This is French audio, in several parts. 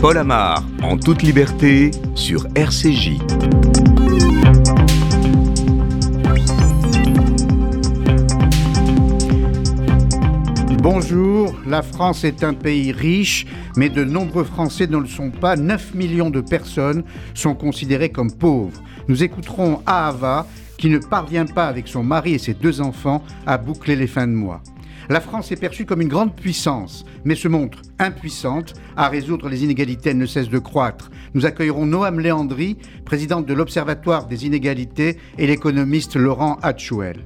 Paul Amar, en toute liberté, sur RCJ. Bonjour, la France est un pays riche, mais de nombreux Français ne le sont pas. 9 millions de personnes sont considérées comme pauvres. Nous écouterons Ahava, qui ne parvient pas avec son mari et ses deux enfants à boucler les fins de mois. La France est perçue comme une grande puissance, mais se montre impuissante à résoudre les inégalités. Elle ne cesse de croître. Nous accueillerons Noam Léandri, présidente de l'Observatoire des inégalités, et l'économiste Laurent Hatchouel.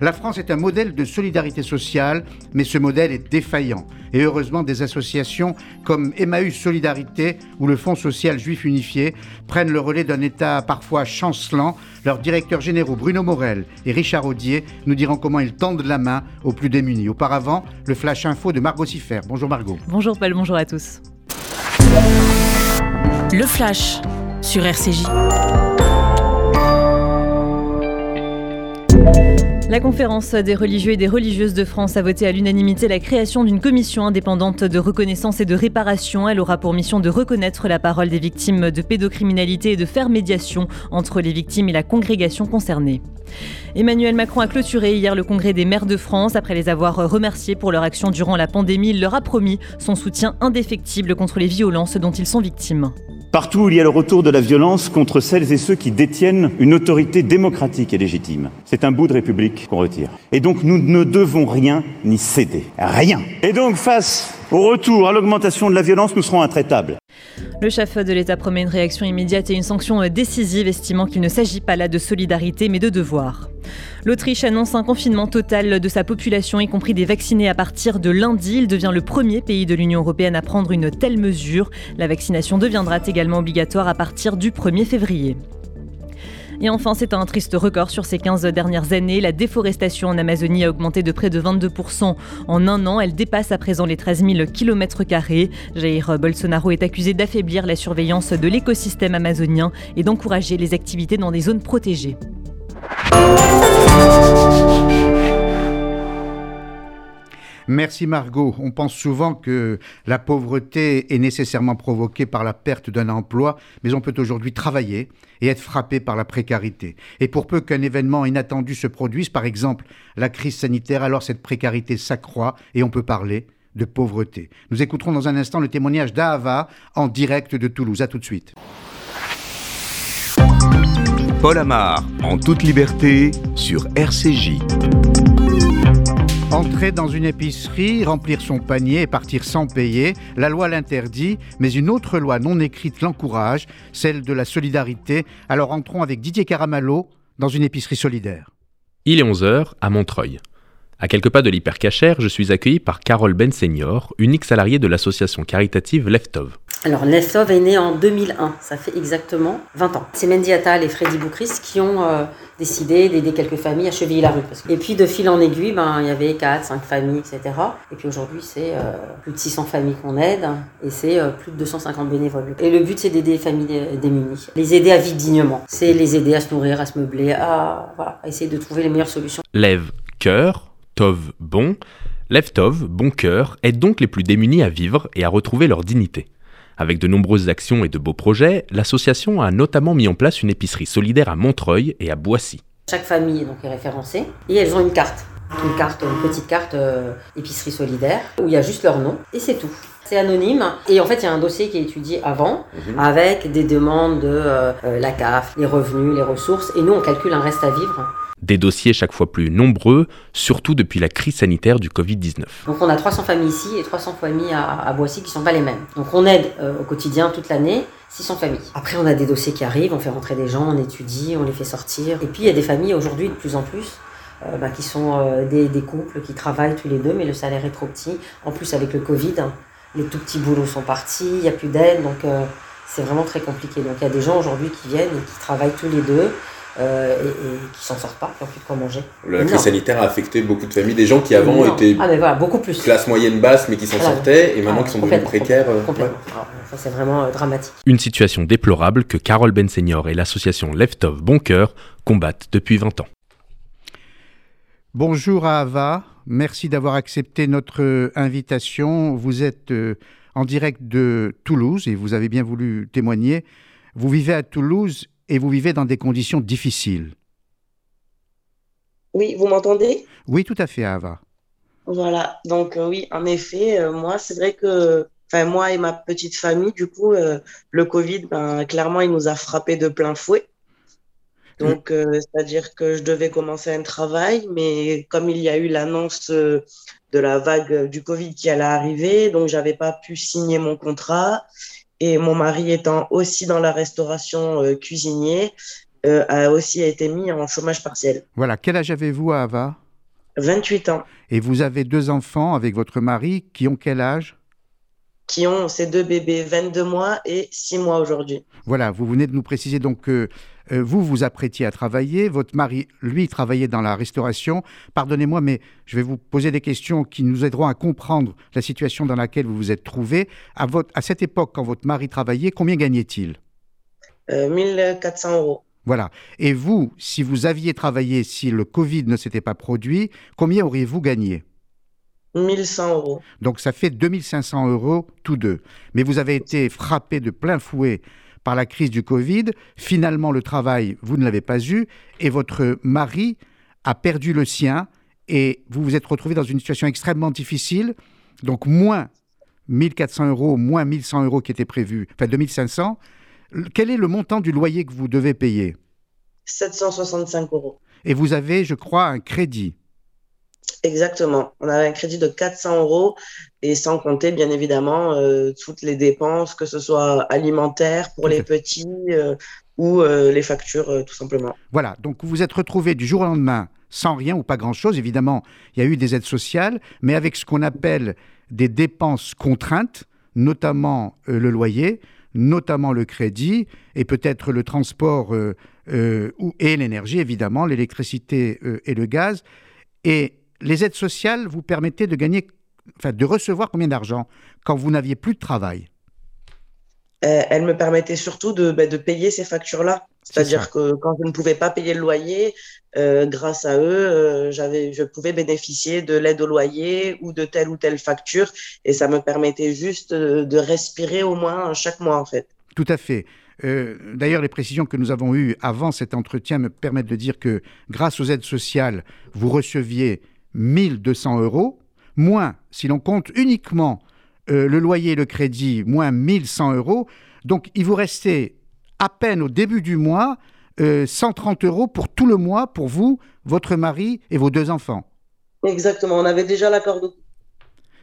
La France est un modèle de solidarité sociale, mais ce modèle est défaillant. Et heureusement, des associations comme Emmaüs Solidarité ou le Fonds social juif unifié prennent le relais d'un État parfois chancelant. Leurs directeurs généraux Bruno Morel et Richard Audier nous diront comment ils tendent la main aux plus démunis. Auparavant, le Flash Info de Margot Siffer. Bonjour Margot. Bonjour Paul, bonjour à tous. Le Flash sur RCJ. La conférence des religieux et des religieuses de France a voté à l'unanimité la création d'une commission indépendante de reconnaissance et de réparation. Elle aura pour mission de reconnaître la parole des victimes de pédocriminalité et de faire médiation entre les victimes et la congrégation concernée. Emmanuel Macron a clôturé hier le congrès des maires de France. Après les avoir remerciés pour leur action durant la pandémie, il leur a promis son soutien indéfectible contre les violences dont ils sont victimes. Partout où il y a le retour de la violence contre celles et ceux qui détiennent une autorité démocratique et légitime, c'est un bout de République qu'on retire. Et donc nous ne devons rien ni céder. Rien. Et donc face au retour à l'augmentation de la violence, nous serons intraitables. Le chef de l'État promet une réaction immédiate et une sanction décisive, estimant qu'il ne s'agit pas là de solidarité mais de devoir. L'Autriche annonce un confinement total de sa population, y compris des vaccinés à partir de lundi. Il devient le premier pays de l'Union européenne à prendre une telle mesure. La vaccination deviendra également obligatoire à partir du 1er février. Et enfin, c'est un triste record sur ces 15 dernières années. La déforestation en Amazonie a augmenté de près de 22% en un an. Elle dépasse à présent les 13 000 km. Jair Bolsonaro est accusé d'affaiblir la surveillance de l'écosystème amazonien et d'encourager les activités dans des zones protégées. Merci Margot. On pense souvent que la pauvreté est nécessairement provoquée par la perte d'un emploi, mais on peut aujourd'hui travailler et être frappé par la précarité. Et pour peu qu'un événement inattendu se produise, par exemple la crise sanitaire, alors cette précarité s'accroît et on peut parler de pauvreté. Nous écouterons dans un instant le témoignage d'Ahava en direct de Toulouse. À tout de suite. Paul Amar, en toute liberté, sur RCJ. Entrer dans une épicerie, remplir son panier et partir sans payer, la loi l'interdit, mais une autre loi non écrite l'encourage, celle de la solidarité. Alors entrons avec Didier Caramallo dans une épicerie solidaire. Il est 11h à Montreuil. À quelques pas de l'hypercachère, je suis accueilli par Carole Ben Senior, unique salariée de l'association caritative Leftov. Alors Leftov est né en 2001, ça fait exactement 20 ans. C'est Mendy Attal et Freddy Boukris qui ont euh, décidé d'aider quelques familles à cheviller la rue. Et puis de fil en aiguille, ben, il y avait 4, 5 familles, etc. Et puis aujourd'hui, c'est euh, plus de 600 familles qu'on aide et c'est euh, plus de 250 bénévoles. Et le but, c'est d'aider les familles démunies, les aider à vivre dignement. C'est les aider à se nourrir, à se meubler, à, voilà, essayer de trouver les meilleures solutions. Lève, cœur, Tov bon, Leftov, bon cœur, aide donc les plus démunis à vivre et à retrouver leur dignité. Avec de nombreuses actions et de beaux projets, l'association a notamment mis en place une épicerie solidaire à Montreuil et à Boissy. Chaque famille donc, est référencée et elles ont une carte. Une carte, une petite carte euh, épicerie solidaire où il y a juste leur nom et c'est tout. C'est anonyme et en fait il y a un dossier qui est étudié avant Mhm. avec des demandes de euh, euh, la CAF, les revenus, les ressources et nous on calcule un reste à vivre. Des dossiers chaque fois plus nombreux, surtout depuis la crise sanitaire du Covid-19. Donc on a 300 familles ici et 300 familles à, Boissy qui sont pas les mêmes. Donc on aide euh, au quotidien toute l'année 600 familles. Après on a des dossiers qui arrivent, on fait rentrer des gens, on étudie, on les fait sortir. Et puis il y a des familles aujourd'hui de plus en plus euh, bah, qui sont euh, des, couples qui travaillent tous les deux mais le salaire est trop petit. En plus avec le Covid, les tout petits boulots sont partis, il n'y a plus d'aide donc c'est vraiment très compliqué. Donc il y a des gens aujourd'hui qui viennent et qui travaillent tous les deux. Euh, et, et qui s'en sortent pas, qui n'ont plus de quoi manger. La crise Non. sanitaire a affecté beaucoup de familles, des gens qui avant Non. étaient Ah mais voilà, beaucoup plus. classe moyenne basse mais qui s'en Voilà. sortaient et maintenant Ah, qui sont devenus complètement, précaires. euh, Complètement. Alors, ça c'est vraiment euh, dramatique. Une situation déplorable que Carole Ben Senior et l'association Leftov Bon Cœur combattent depuis 20 ans. Bonjour à Ava, merci d'avoir accepté notre euh, invitation. Vous êtes euh, en direct de Toulouse et vous avez bien voulu témoigner. Vous vivez à Toulouse et vous vivez dans des conditions difficiles. Oui, vous m'entendez? Oui, tout à fait, Ava. Voilà, donc euh, oui, en effet, euh, moi, c'est vrai que, enfin, moi et ma petite famille, du coup, euh, le Covid, ben, clairement, il nous a frappé de plein fouet. Donc, c'est-à-dire que je devais commencer un travail, mais comme il y a eu l'annonce de la vague du Covid qui allait arriver, donc j'avais pas pu signer mon contrat. Et mon mari étant aussi dans la restauration euh, cuisinier, euh, a aussi été mis en chômage partiel. Voilà, quel âge avez-vous, Ava? 28 ans, Et vous avez deux enfants avec votre mari qui ont quel âge? Qui ont ces deux bébés, 22 mois et 6 mois aujourd'hui. Voilà, vous venez de nous préciser donc que vous vous apprêtiez à travailler, votre mari, lui, travaillait dans la restauration. Pardonnez-moi, mais je vais vous poser des questions qui nous aideront à comprendre la situation dans laquelle vous vous êtes trouvé. À, votre, à cette époque, quand votre mari travaillait, combien gagnait-il? Euh, 1400 euros. Voilà. Et vous, si vous aviez travaillé, si le Covid ne s'était pas produit, combien auriez-vous gagné? 1100 euros. Donc ça fait 2500 euros tous deux. Mais vous avez été frappé de plein fouet par la crise du Covid. Finalement, le travail, vous ne l'avez pas eu. Et votre mari a perdu le sien. Et vous vous êtes retrouvé dans une situation extrêmement difficile. Donc moins 1400 euros, moins 1100 euros qui étaient prévus, enfin 2500. Quel est le montant du loyer que vous devez payer? 765 euros. Et vous avez, je crois, un crédit. Exactement. On avait un crédit de 400 euros et sans compter, bien évidemment, euh, toutes les dépenses, que ce soit alimentaires pour les petits euh, ou euh, les factures, tout simplement. Voilà, donc vous vous êtes retrouvé du jour au lendemain sans rien ou pas grand-chose. Évidemment, il y a eu des aides sociales, mais avec ce qu'on appelle des dépenses contraintes, notamment le loyer, notamment le crédit et peut-être le transport et l'énergie, évidemment, l'électricité et le gaz. Et les aides sociales vous permettaient de gagner, enfin de recevoir combien d'argent quand vous n'aviez plus de travail? Euh, elle me permettait surtout de, ben, de payer ces factures-là. C'est C'est-à-dire que quand je ne pouvais pas payer le loyer, euh, grâce à eux, euh, j'avais, je pouvais bénéficier de l'aide au loyer ou de telle ou telle facture. Et ça me permettait juste euh, de respirer au moins chaque mois, en fait. Tout à fait. Euh, D'ailleurs, les précisions que nous avons eues avant cet entretien me permettent de dire que grâce aux aides sociales, vous receviez 1200 euros, moins, si l'on compte uniquement euh, le loyer et le crédit, moins 1100 euros. Donc, il vous restait à peine au début du mois euh, 130 euros pour tout le mois, pour vous, votre mari et vos deux enfants. Exactement. On avait déjà l'accord de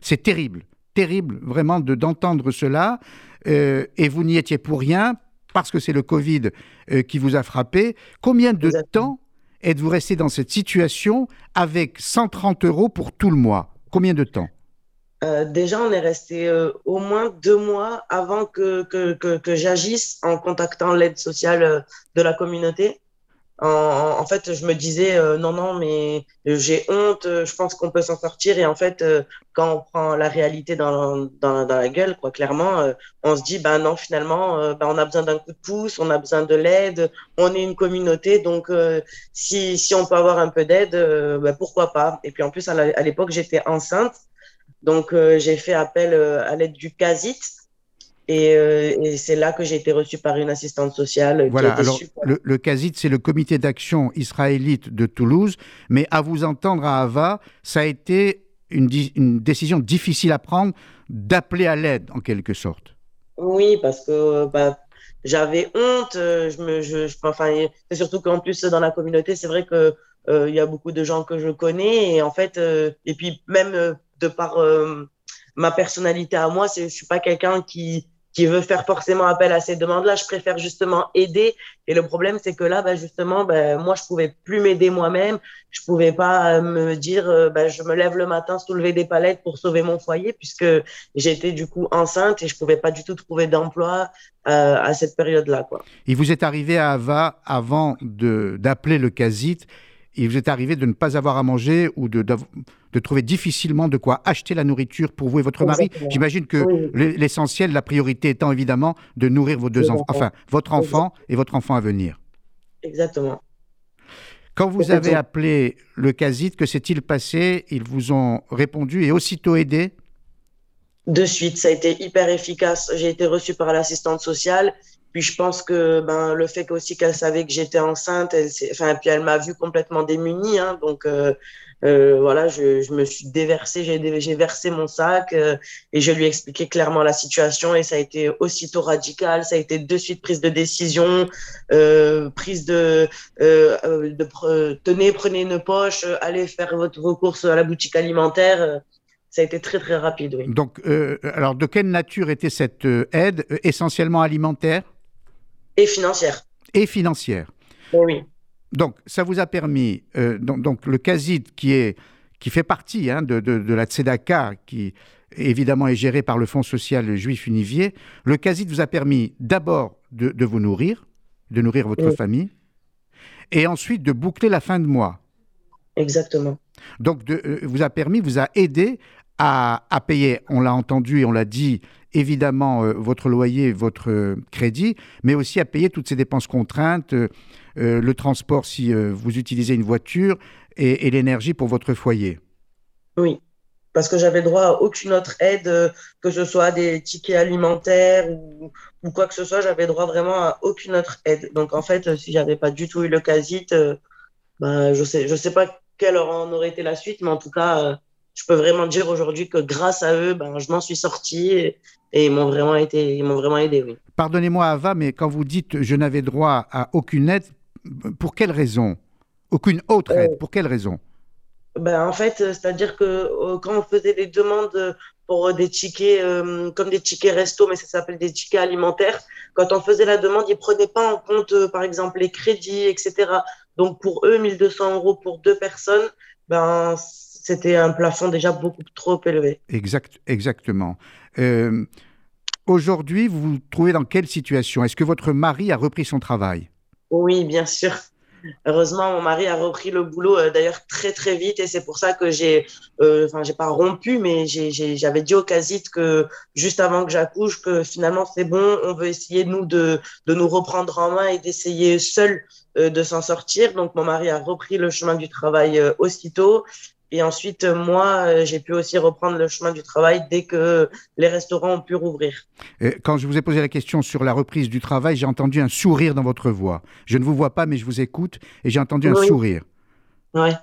C'est terrible, terrible vraiment de d'entendre cela. euh, et vous n'y étiez pour rien parce que c'est le Covid euh, qui vous a frappé. Combien de Exactement. temps êtes-vous resté dans cette situation avec 130 euros pour tout le mois Combien de temps? Euh, déjà, on est resté euh, au moins deux mois avant que, j'agisse en contactant l'aide sociale euh, de la communauté. En, en- fait, je me disais, euh, non, non, mais j'ai honte, euh, je pense qu'on peut s'en sortir. Et en fait, euh, quand on prend la réalité dans, dans, dans la gueule, quoi, clairement, euh, on se dit, ben non, finalement, euh, ben, on a besoin d'un coup de pouce, on a besoin de l'aide, on est une communauté, donc euh, si, si on peut avoir un peu d'aide, euh, ben, pourquoi pas. Et puis en plus, à l'époque, j'étais enceinte. Donc, euh, j'ai fait appel euh, à l'aide du CASIT. Et, euh, et c'est là que j'ai été reçue par une assistante sociale euh, qui Voilà, alors super. le, le CASIT, c'est le comité d'action israélite de Toulouse, mais à vous entendre à Ava, ça a été une, décision difficile à prendre d'appeler à l'aide en quelque sorte. Oui, parce que bah, j'avais honte. euh, Je me, je, je- enfin, c'est surtout qu'en plus, dans la communauté, c'est vrai que euh, il y a beaucoup de gens que je connais. Et en fait, euh, et puis même euh, de par euh, ma personnalité à moi, je suis pas quelqu'un qui, qui veut faire forcément appel à ces demandes-là. Je préfère justement aider. Et le problème, c'est que là, bah, justement, bah, moi, je pouvais plus m'aider moi-même. Je pouvais pas euh, me dire, euh, bah, je me lève le matin, soulever des palettes pour sauver mon foyer, puisque j'étais du coup enceinte et je pouvais pas du tout trouver d'emploi euh, à cette période-là, quoi. Il vous est arrivé à Ava, avant de- d'appeler le CASIT, il vous est arrivé de ne pas avoir à manger ou de, de trouver difficilement de quoi acheter la nourriture pour vous et votre mari. J'imagine que Oui. l'essentiel, la priorité étant évidemment de nourrir vos deux enfants. enfin votre enfant et votre enfant à venir. Exactement. Quand vous avez appelé le CASIT, que s'est-il passé? Ils vous ont répondu et aussitôt aidé? De suite, ça a été hyper efficace. J'ai été reçue par l'assistante sociale. Puis je pense que ben, le fait aussi qu'elle savait que j'étais enceinte, elle, enfin, puis elle m'a vu complètement démunie. Hein, donc euh, euh, voilà, je, je, me suis déversée, j'ai versé mon sac euh, et je lui ai expliqué clairement la situation et ça a été aussitôt radical, ça a été de suite prise de décision, euh, prise de, euh, de tenez, prenez une poche, allez faire votre, vos à la boutique alimentaire. Ça a été très très rapide. Oui. Donc, alors de quelle nature était cette aide Essentiellement alimentaire? Et financière. Et financière. Oui. Donc, ça vous a permis, euh, donc, donc, le CASID, qui, est, qui fait partie hein, de, de, de, la Tzedaka, qui évidemment est géré par le Fonds social juif univier, le CASID vous a permis d'abord de, de, vous nourrir, de nourrir votre oui. famille, et ensuite de boucler la fin de mois. Exactement. Donc, de, euh, vous a permis, vous a aidé à, payer, on l'a entendu et on l'a dit, évidemment euh, votre loyer, votre euh, crédit, mais aussi à payer toutes ces dépenses contraintes, euh, le transport si vous utilisez une voiture et, l'énergie pour votre foyer. Oui, parce que j'avais droit à aucune autre aide, que ce soit des tickets alimentaires ou, quoi que ce soit, j'avais droit vraiment à aucune autre aide. Donc en fait, si j'avais pas du tout eu le casit, bah, je sais, je sais pas quelle en aurait été la suite, mais en tout cas, je peux vraiment dire aujourd'hui que grâce à eux, ben, je m'en suis sortie et, et ils m'ont vraiment, été, ils m'ont vraiment aidé, oui. Pardonnez-moi, Ava, mais quand vous dites je n'avais droit à aucune aide, pour quelle raison? Aucune autre aide, euh, pour quelle raison? Ben, En fait, c'est-à-dire que euh, quand on faisait des demandes pour des tickets, euh, comme des tickets resto, mais ça s'appelle des tickets alimentaires, quand on faisait la demande, ils ne prenaient pas en compte, euh, par exemple, les crédits, etc. Donc pour eux, 1200 euros pour deux personnes, ben, c'était un plafond déjà beaucoup trop élevé. Exact, exactement. Euh, Aujourd'hui, vous vous trouvez dans quelle situation? Est-ce que votre mari a repris son travail? Oui, bien sûr. Heureusement, mon mari a repris le boulot euh, d'ailleurs très très vite et c'est pour ça que j'ai, euh, enfin, j'ai pas rompu, mais j'avais dit au Casit que juste avant que j'accouche, que finalement c'est bon, on veut essayer nous de, de nous reprendre en main et d'essayer seul euh, de s'en sortir. Donc mon mari a repris le chemin du travail euh, aussitôt et ensuite, moi, j'ai pu aussi reprendre le chemin du travail dès que les restaurants ont pu rouvrir. Quand je vous ai posé la question sur la reprise du travail, j'ai entendu un sourire dans votre voix. Je ne vous vois pas, mais je vous écoute et j'ai entendu un sourire. Ouais.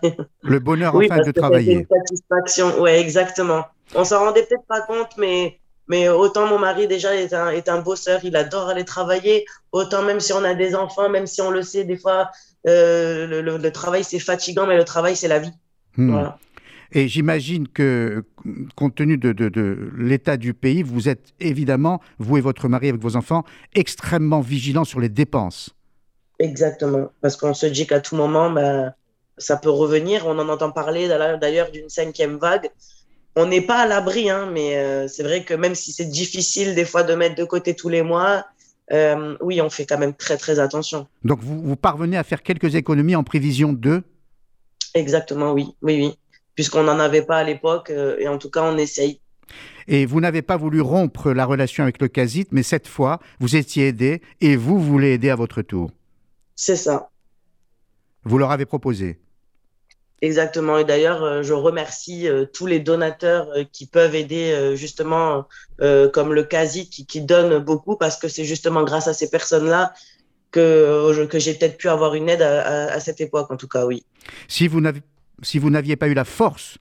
Le bonheur oui, enfin parce de que travailler. Une satisfaction, ouais, exactement. On s'en rendait peut-être pas compte, mais mais autant mon mari déjà est un, est un bosseur, il adore aller travailler. Autant même si on a des enfants, même si on le sait, des fois euh, le, le, le, travail c'est fatigant, mais le travail c'est la vie. Hmm. Voilà. Et j'imagine que, compte tenu de, de, de l'état du pays, vous êtes évidemment, vous et votre mari avec vos enfants, extrêmement vigilants sur les dépenses. Exactement, parce qu'on se dit qu'à tout moment, ben, ça peut revenir. On en entend parler d'ailleurs d'une cinquième vague. On n'est pas à l'abri, hein, mais euh, c'est vrai que même si c'est difficile des fois de mettre de côté tous les mois, euh, oui, on fait quand même très très attention. Donc vous, vous parvenez à faire quelques économies en prévision de Exactement, oui, oui, oui puisqu'on n'en avait pas à l'époque, euh, et en tout cas, on essaye. Et vous n'avez pas voulu rompre la relation avec le CASIT, mais cette fois, vous étiez aidé et vous voulez aider à votre tour. C'est ça. Vous leur avez proposé. Exactement. Et d'ailleurs, euh, je remercie euh, tous les donateurs euh, qui peuvent aider, euh, justement, comme le CASIT, qui, qui donne beaucoup, parce que c'est justement grâce à ces personnes-là que, que j'ai peut-être pu avoir une aide à, à, à cette époque, en tout cas, oui. Si vous n'avez si vous n'aviez pas eu la force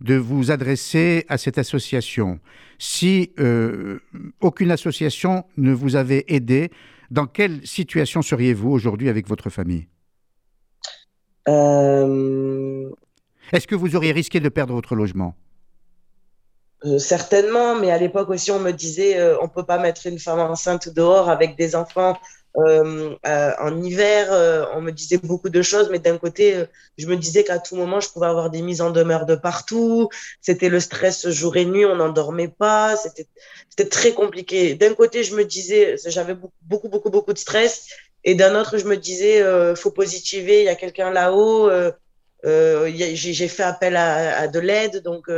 de vous adresser à cette association, si euh, aucune association ne vous avait aidé, dans quelle situation seriez-vous aujourd'hui avec votre famille? Euh... Est-ce que vous auriez risqué de perdre votre logement? Euh, certainement, mais à l'époque aussi, on me disait euh, on peut pas mettre une femme enceinte dehors avec des enfants euh, euh, en hiver, euh, on me disait beaucoup de choses, mais d'un côté, euh, je me disais qu'à tout moment, je pouvais avoir des mises en demeure de partout. C'était le stress jour et nuit, on n'en dormait pas. C'était très compliqué. D'un côté, je me disais, j'avais beaucoup, beaucoup, beaucoup, de stress. Et d'un autre, je me disais, euh, faut positiver, il y a quelqu'un là-haut. J'ai fait appel à, à de l'aide, donc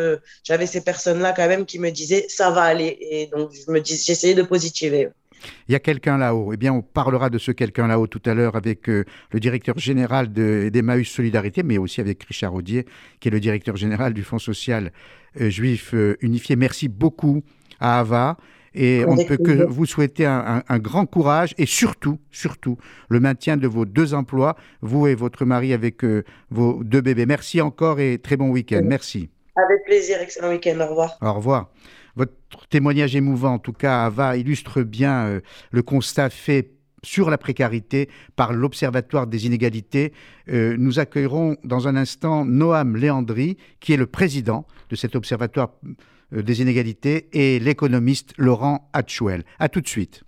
j'avais ces personnes-là quand même qui me disaient, ça va aller. Et donc, je me dis, j'essayais de positiver. Il y a quelqu'un là-haut. Eh bien, on parlera de ce quelqu'un là-haut tout à l'heure avec euh, le directeur général d'Emmaüs Solidarité, mais aussi avec Richard Audier, qui est le directeur général du Fonds social euh, juif euh, unifié. Merci beaucoup à Ava. Et on ne peut que vous souhaiter un, grand courage et surtout, surtout, le maintien de vos deux emplois, vous et votre mari avec vos deux bébés. Merci encore et très bon week-end. Merci. Avec plaisir, excellent week-end. Au revoir. Au revoir. Votre témoignage émouvant, en tout cas, Ava, illustre bien euh, le constat fait sur la précarité par l'Observatoire des inégalités. Euh, nous accueillerons dans un instant Noam Léandri, qui est le président de cet Observatoire euh, des inégalités, et l'économiste Laurent Hatchwell. A tout de suite.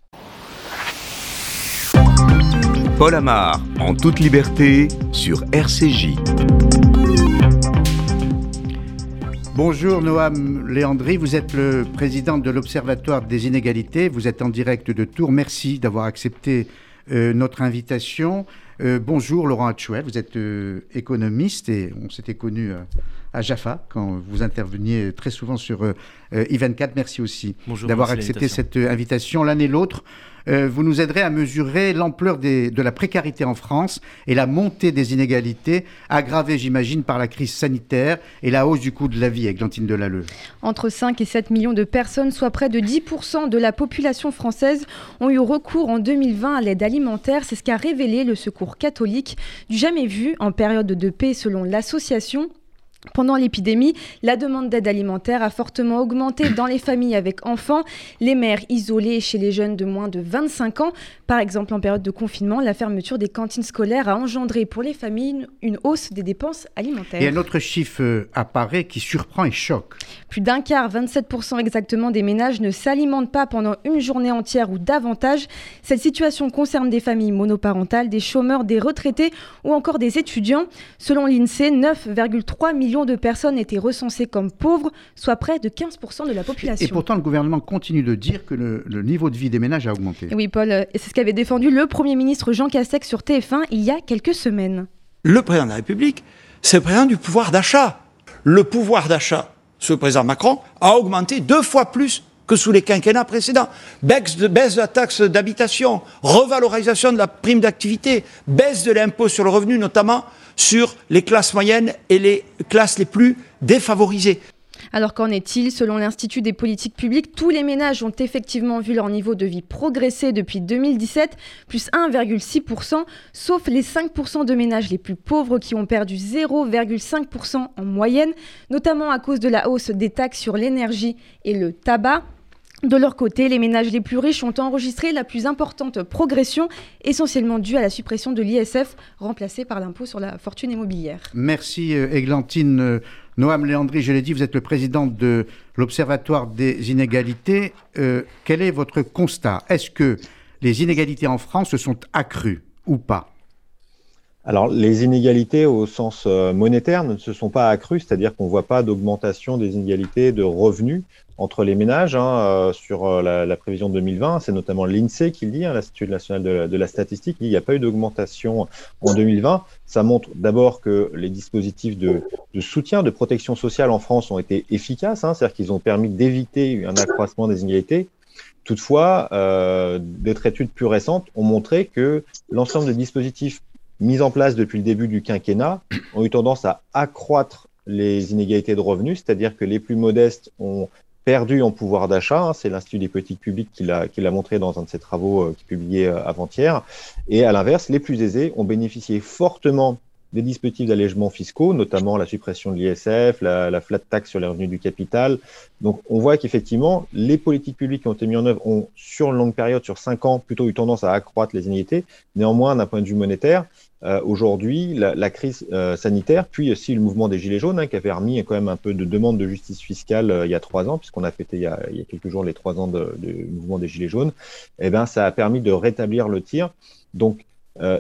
Paul Amar, en toute liberté, sur RCJ. Bonjour Noam Léandri, vous êtes le président de l'Observatoire des inégalités, vous êtes en direct de Tours, merci d'avoir accepté euh, notre invitation. Euh, bonjour Laurent Hatchouet, vous êtes euh, économiste et on s'était connu à Jaffa quand vous interveniez très souvent sur I24. Merci aussi d'avoir accepté cette invitation l'un et l'autre. Euh, vous nous aiderez à mesurer l'ampleur de la précarité en France et la montée des inégalités, aggravée, j'imagine, par la crise sanitaire et la hausse du coût de la vie, Églantine Delalleux. Entre 5 et 7 millions de personnes, soit près de 10% de la population française, ont eu recours en 2020 à l'aide alimentaire. C'est ce qu'a révélé le Secours catholique, du jamais vu en période de paix selon l'association pendant l'épidémie, la demande d'aide alimentaire a fortement augmenté dans les familles avec enfants, les mères isolées chez les jeunes de moins de 25 ans. Par exemple, en période de confinement, la fermeture des cantines scolaires a engendré pour les familles une hausse des dépenses alimentaires. Et un autre chiffre euh, apparaît qui surprend et choque. Plus d'un quart, 27% exactement des ménages ne s'alimentent pas pendant une journée entière ou davantage. Cette situation concerne des familles monoparentales, des chômeurs, des retraités ou encore des étudiants. Selon l'INSEE, 9,3 millions de personnes étaient recensées comme pauvres, soit près de 15% de la population. Et pourtant, le gouvernement continue de dire que le, niveau de vie des ménages a augmenté. Oui, Paul, et c'est ce qu'avait défendu le Premier ministre Jean Castex sur TF1 il y a quelques semaines. Le président de la République, c'est le président du pouvoir d'achat. Le pouvoir d'achat, ce président Macron, a augmenté deux fois plus que sous les quinquennats précédents. Baisse de, baisse de la taxe d'habitation, revalorisation de la prime d'activité, baisse de l'impôt sur le revenu, notamment sur les classes moyennes et les classes les plus défavorisées. Alors qu'en est-il Selon l'Institut des politiques publiques, tous les ménages ont effectivement vu leur niveau de vie progresser depuis 2017, plus 1,6%, sauf les 5% de ménages les plus pauvres qui ont perdu 0,5% en moyenne, notamment à cause de la hausse des taxes sur l'énergie et le tabac. De leur côté, les ménages les plus riches ont enregistré la plus importante progression, essentiellement due à la suppression de l'ISF, remplacée par l'impôt sur la fortune immobilière. Merci Eglantine. Euh, Noam Léandri, je l'ai dit, vous êtes le président de l'Observatoire des inégalités. Euh, quel est votre constat? Est-ce que les inégalités en France se sont accrues ou pas? Alors, les inégalités au sens euh, monétaire ne se sont pas accrues, c'est-à-dire qu'on ne voit pas d'augmentation des inégalités de revenus entre les ménages hein, euh, sur euh, la, prévision 2020. C'est notamment l'INSEE qui le dit, hein, l'Institut national de, la statistique, il n'y a pas eu d'augmentation en 2020. Ça montre d'abord que les dispositifs de, soutien, de protection sociale en France ont été efficaces, hein, c'est-à-dire qu'ils ont permis d'éviter un accroissement des inégalités. Toutefois, d'autres études plus récentes ont montré que l'ensemble des dispositifs mises en place depuis le début du quinquennat ont eu tendance à accroître les inégalités de revenus, c'est-à-dire que les plus modestes ont perdu en pouvoir d'achat. Hein, c'est l'Institut des politiques publiques qui l'a montré dans un de ses travaux euh, qui publié euh, avant-hier. Et à l'inverse, les plus aisés ont bénéficié fortement des dispositifs d'allègement fiscaux, notamment la suppression de l'ISF, la, la, flat tax sur les revenus du capital. Donc, on voit qu'effectivement, les politiques publiques qui ont été mises en œuvre ont, sur une longue période, sur cinq ans, plutôt eu tendance à accroître les inégalités. Néanmoins, d'un point de vue monétaire, euh, aujourd'hui, la, crise euh, sanitaire, puis aussi le mouvement des Gilets jaunes, hein, qui avait remis quand même un peu de demande de justice fiscale euh, il y a trois ans, puisqu'on a fêté il y a, quelques jours les trois ans de, mouvement des Gilets jaunes, eh ben, ça a permis de rétablir le tir. Donc,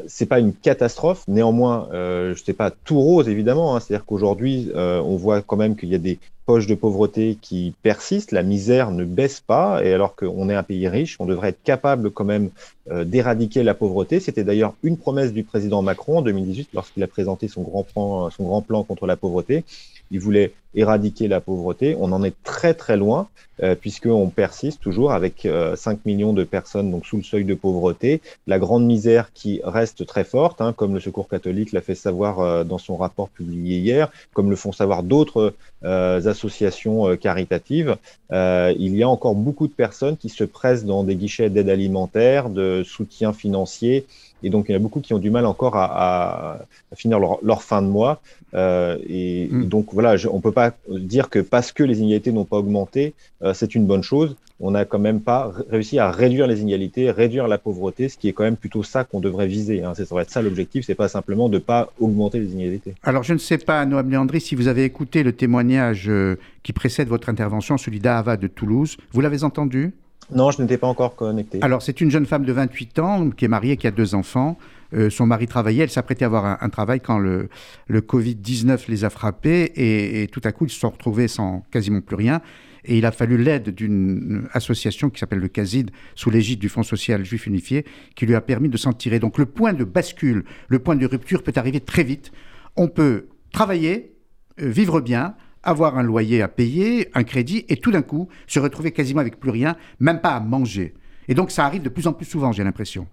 c'est pas une catastrophe. Néanmoins, je sais pas tout rose évidemment. Hein, C'est-à-dire qu'aujourd'hui, on voit quand même qu'il y a des de pauvreté qui persiste, la misère ne baisse pas, et alors qu'on est un pays riche, on devrait être capable quand même euh, d'éradiquer la pauvreté. C'était d'ailleurs une promesse du président Macron en 2018 lorsqu'il a présenté son grand plan, contre la pauvreté. Il voulait éradiquer la pauvreté. On en est très très loin euh, puisqu'on persiste toujours avec 5 euh, millions de personnes donc sous le seuil de pauvreté. La grande misère qui reste très forte, hein, comme le Secours catholique l'a fait savoir euh, dans son rapport publié hier, comme le font savoir d'autres associations caritatives. il y a encore beaucoup de personnes qui se pressent dans des guichets d'aide alimentaire, de soutien financier et donc, il y en a beaucoup qui ont du mal encore à, à, finir leur, leur, fin de mois. Euh, et, mm. donc, voilà, on ne peut pas dire que parce que les inégalités n'ont pas augmenté, euh, c'est une bonne chose. On n'a quand même pas réussi à réduire les inégalités, réduire la pauvreté, ce qui est quand même plutôt ça qu'on devrait viser. Hein. Ça devrait être ça l'objectif, c'est pas simplement de ne pas augmenter les inégalités. Alors, je ne sais pas, Noam Léandri, si vous avez écouté le témoignage euh, qui précède votre intervention, celui d'Ava de Toulouse. Vous l'avez entendu? Non, je n'étais pas encore connecté. Alors, c'est une jeune femme de 28 ans qui est mariée, qui a deux enfants. Euh, son mari travaillait, elle s'apprêtait à avoir un, travail quand le, le Covid-19 les a frappés et, tout à coup, ils se sont retrouvés sans quasiment plus rien. Et il a fallu l'aide d'une association qui s'appelle le CASID, sous l'égide du Fonds social juif unifié, qui lui a permis de s'en tirer. Donc le point de bascule, le point de rupture peut arriver très vite. On peut travailler, euh, vivre bien, avoir un loyer à payer, un crédit, et tout d'un coup se retrouver quasiment avec plus rien, même pas à manger. Et donc ça arrive de plus en plus souvent, j'ai l'impression.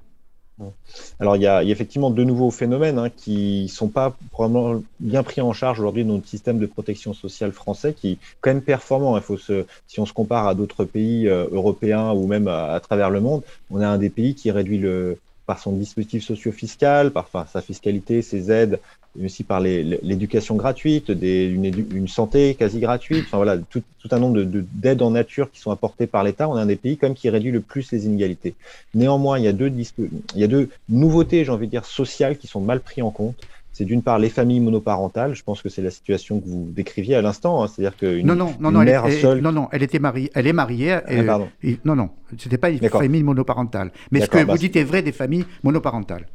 Alors il y, a, effectivement de nouveaux phénomènes hein, qui ne sont pas probablement bien pris en charge aujourd'hui dans notre système de protection sociale français, qui est quand même performant. Il faut si on se compare à d'autres pays euh, européens ou même à, travers le monde, on est un des pays qui réduit le, par son dispositif socio-fiscal, par sa fiscalité, ses aides mais aussi par l'éducation gratuite, une, santé quasi gratuite, enfin voilà, tout, un nombre d'aides de, en nature qui sont apportées par l'État. On est un des pays quand qui réduit le plus les inégalités. Néanmoins, il y a deux, il y a deux nouveautés, j'ai envie de dire, sociales qui sont mal prises en compte. C'est d'une part les familles monoparentales. Je pense que c'est la situation que vous décriviez à l'instant. Hein. C'est-à-dire qu'une non, non, non, mère elle, seule. Non, non, elle était mariée. Elle est mariée. Ah, pardon. non, non, c'était pas une famille monoparentale. Mais ce que bah, vous dites est vrai des familles monoparentales.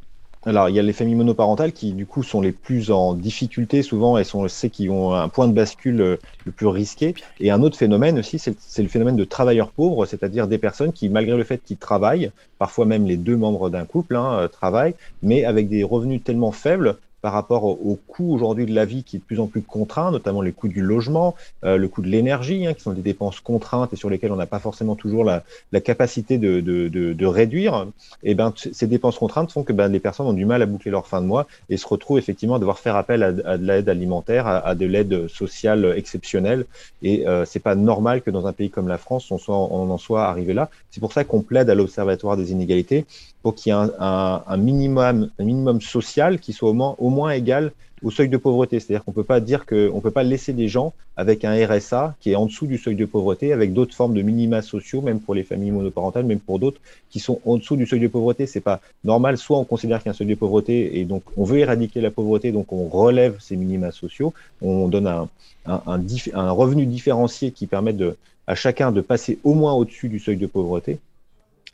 Alors, il y a les familles monoparentales qui, du coup, sont les plus en difficulté souvent et sont ceux qui ont un point de bascule euh, le plus risqué. Et un autre phénomène aussi, c'est le phénomène de travailleurs pauvres, c'est-à-dire des personnes qui, malgré le fait qu'ils travaillent, parfois même les deux membres d'un couple hein, euh, travaillent, mais avec des revenus tellement faibles par rapport au, coût aujourd'hui de la vie qui est de plus en plus contraint, notamment les coûts du logement, euh, le coût de l'énergie, hein, qui sont des dépenses contraintes et sur lesquelles on n'a pas forcément toujours la, la capacité de, de, de, de, réduire. Et ben ces dépenses contraintes font que ben, les personnes ont du mal à boucler leur fin de mois et se retrouvent effectivement à devoir faire appel à, à de l'aide alimentaire, à, de l'aide sociale exceptionnelle. Et euh, c'est pas normal que dans un pays comme la France, on, soit, on en soit arrivé là. C'est pour ça qu'on plaide à l'Observatoire des inégalités pour qu'il y ait un, minimum, social qui soit au moins, au moins égal au seuil de pauvreté. C'est-à-dire qu'on ne peut pas dire qu'on ne peut pas laisser des gens avec un RSA qui est en dessous du seuil de pauvreté, avec d'autres formes de minima sociaux, même pour les familles monoparentales, même pour d'autres qui sont en dessous du seuil de pauvreté. C'est pas normal. Soit on considère qu'il y a un seuil de pauvreté et donc on veut éradiquer la pauvreté, donc on relève ces minima sociaux, on donne un, revenu différencié qui permet à chacun de passer au moins au-dessus du seuil de pauvreté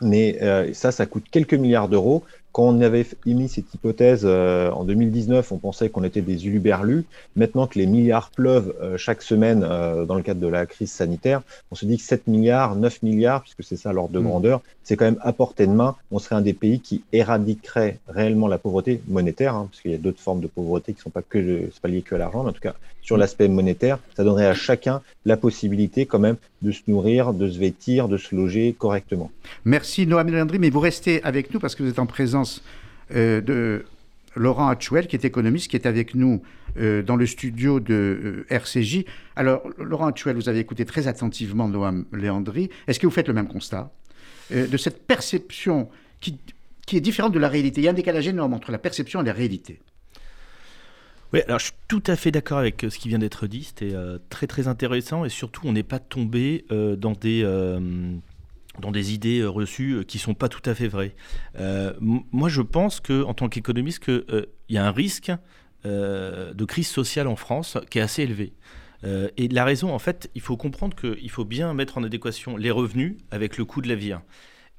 mais euh, ça, ça coûte quelques milliards d'euros. Quand on avait émis cette hypothèse euh, en 2019, on pensait qu'on était des uluberlus. Maintenant que les milliards pleuvent euh, chaque semaine euh, dans le cadre de la crise sanitaire, on se dit que 7 milliards, 9 milliards, puisque c'est ça l'ordre de mm. grandeur, c'est quand même à portée de main. On serait un des pays qui éradiquerait réellement la pauvreté monétaire, hein, parce qu'il y a d'autres formes de pauvreté qui ne sont pas que pas liées que à l'argent, mais en tout cas sur mm. l'aspect monétaire, ça donnerait à chacun la possibilité quand même de se nourrir, de se vêtir, de se loger correctement. Merci Noam Landry, mais vous restez avec nous parce que vous êtes en présence euh, de Laurent Hatchwell, qui est économiste, qui est avec nous euh, dans le studio de euh, RCJ. Alors, Laurent Hatchwell, vous avez écouté très attentivement Noam Léandri. Est-ce que vous faites le même constat de cette perception qui, qui est différente de la réalité? Il y a un décalage énorme entre la perception et la réalité. Oui, alors je suis tout à fait d'accord avec ce qui vient d'être dit. C'était très très intéressant et surtout on n'est pas tombé dans des dans des idées euh, reçues euh, qui sont pas tout à fait vraies. Euh, moi, je pense que, en tant qu'économiste, qu'il y a un risque de crise sociale en France qui est assez élevé. et la raison, en fait, il faut comprendre qu'il faut bien mettre en adéquation les revenus avec le coût de la vie.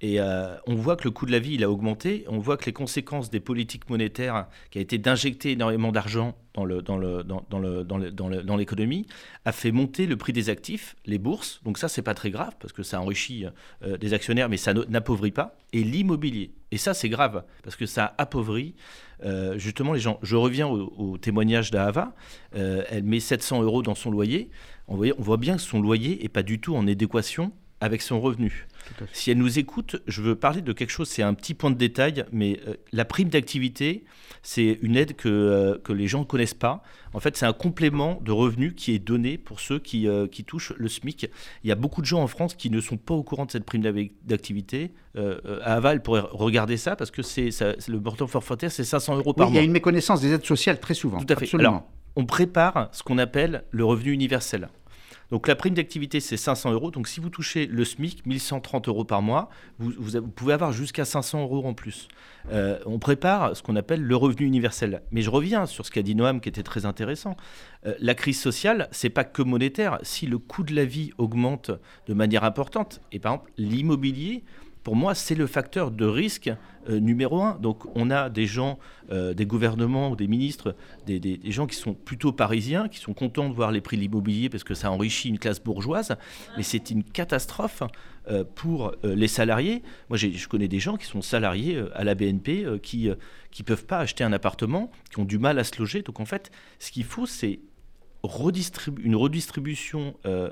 Et euh, on voit que le coût de la vie, il a augmenté. On voit que les conséquences des politiques monétaires, qui a été d'injecter énormément d'argent dans dans le, l'économie, a fait monter le prix des actifs, les bourses. Donc ça, c'est pas très grave parce que ça enrichit euh, des actionnaires, mais ça n'appauvrit pas. Et l'immobilier. Et ça, c'est grave parce que ça appauvrit euh, justement les gens. Je reviens au, témoignage d'Ahava. elle met 700 euros dans son loyer. On voit, on voit bien que son loyer est pas du tout en adéquation avec son revenu. Si elle nous écoute, je veux parler de quelque chose, c'est un petit point de détail, mais euh, la prime d'activité, c'est une aide que, euh, que les gens ne connaissent pas. En fait, c'est un complément de revenu qui est donné pour ceux qui, euh, qui, touchent le SMIC. Il y a beaucoup de gens en France qui ne sont pas au courant de cette prime d'activité. à Aval, pourrait regarder ça parce que c'est le montant forfaitaire, c'est 500 euros par mois. Il y a une méconnaissance des aides sociales très souvent. Tout à fait. Alors, on prépare ce qu'on appelle le revenu universel. Donc la prime d'activité, c'est 500 euros. Donc si vous touchez le SMIC, 1130 euros par mois, vous, pouvez avoir jusqu'à 500 euros en plus. Euh, on prépare ce qu'on appelle le revenu universel. Mais je reviens sur ce qu'a dit Noam qui était très intéressant. Euh, la crise sociale, c'est pas que monétaire. Si le coût de la vie augmente de manière importante, et par exemple l'immobilier, pour moi, c'est le facteur de risque euh, numéro un. Donc, on a des gens, euh, des gouvernements ou des ministres, des, gens qui sont plutôt parisiens, qui sont contents de voir les prix de l'immobilier parce que ça enrichit une classe bourgeoise, mais c'est une catastrophe euh, pour les salariés. Moi, je connais des gens qui sont salariés à la BNP, qui ne peuvent pas acheter un appartement, qui ont du mal à se loger. Donc, en fait, ce qu'il faut, c'est une redistribution euh,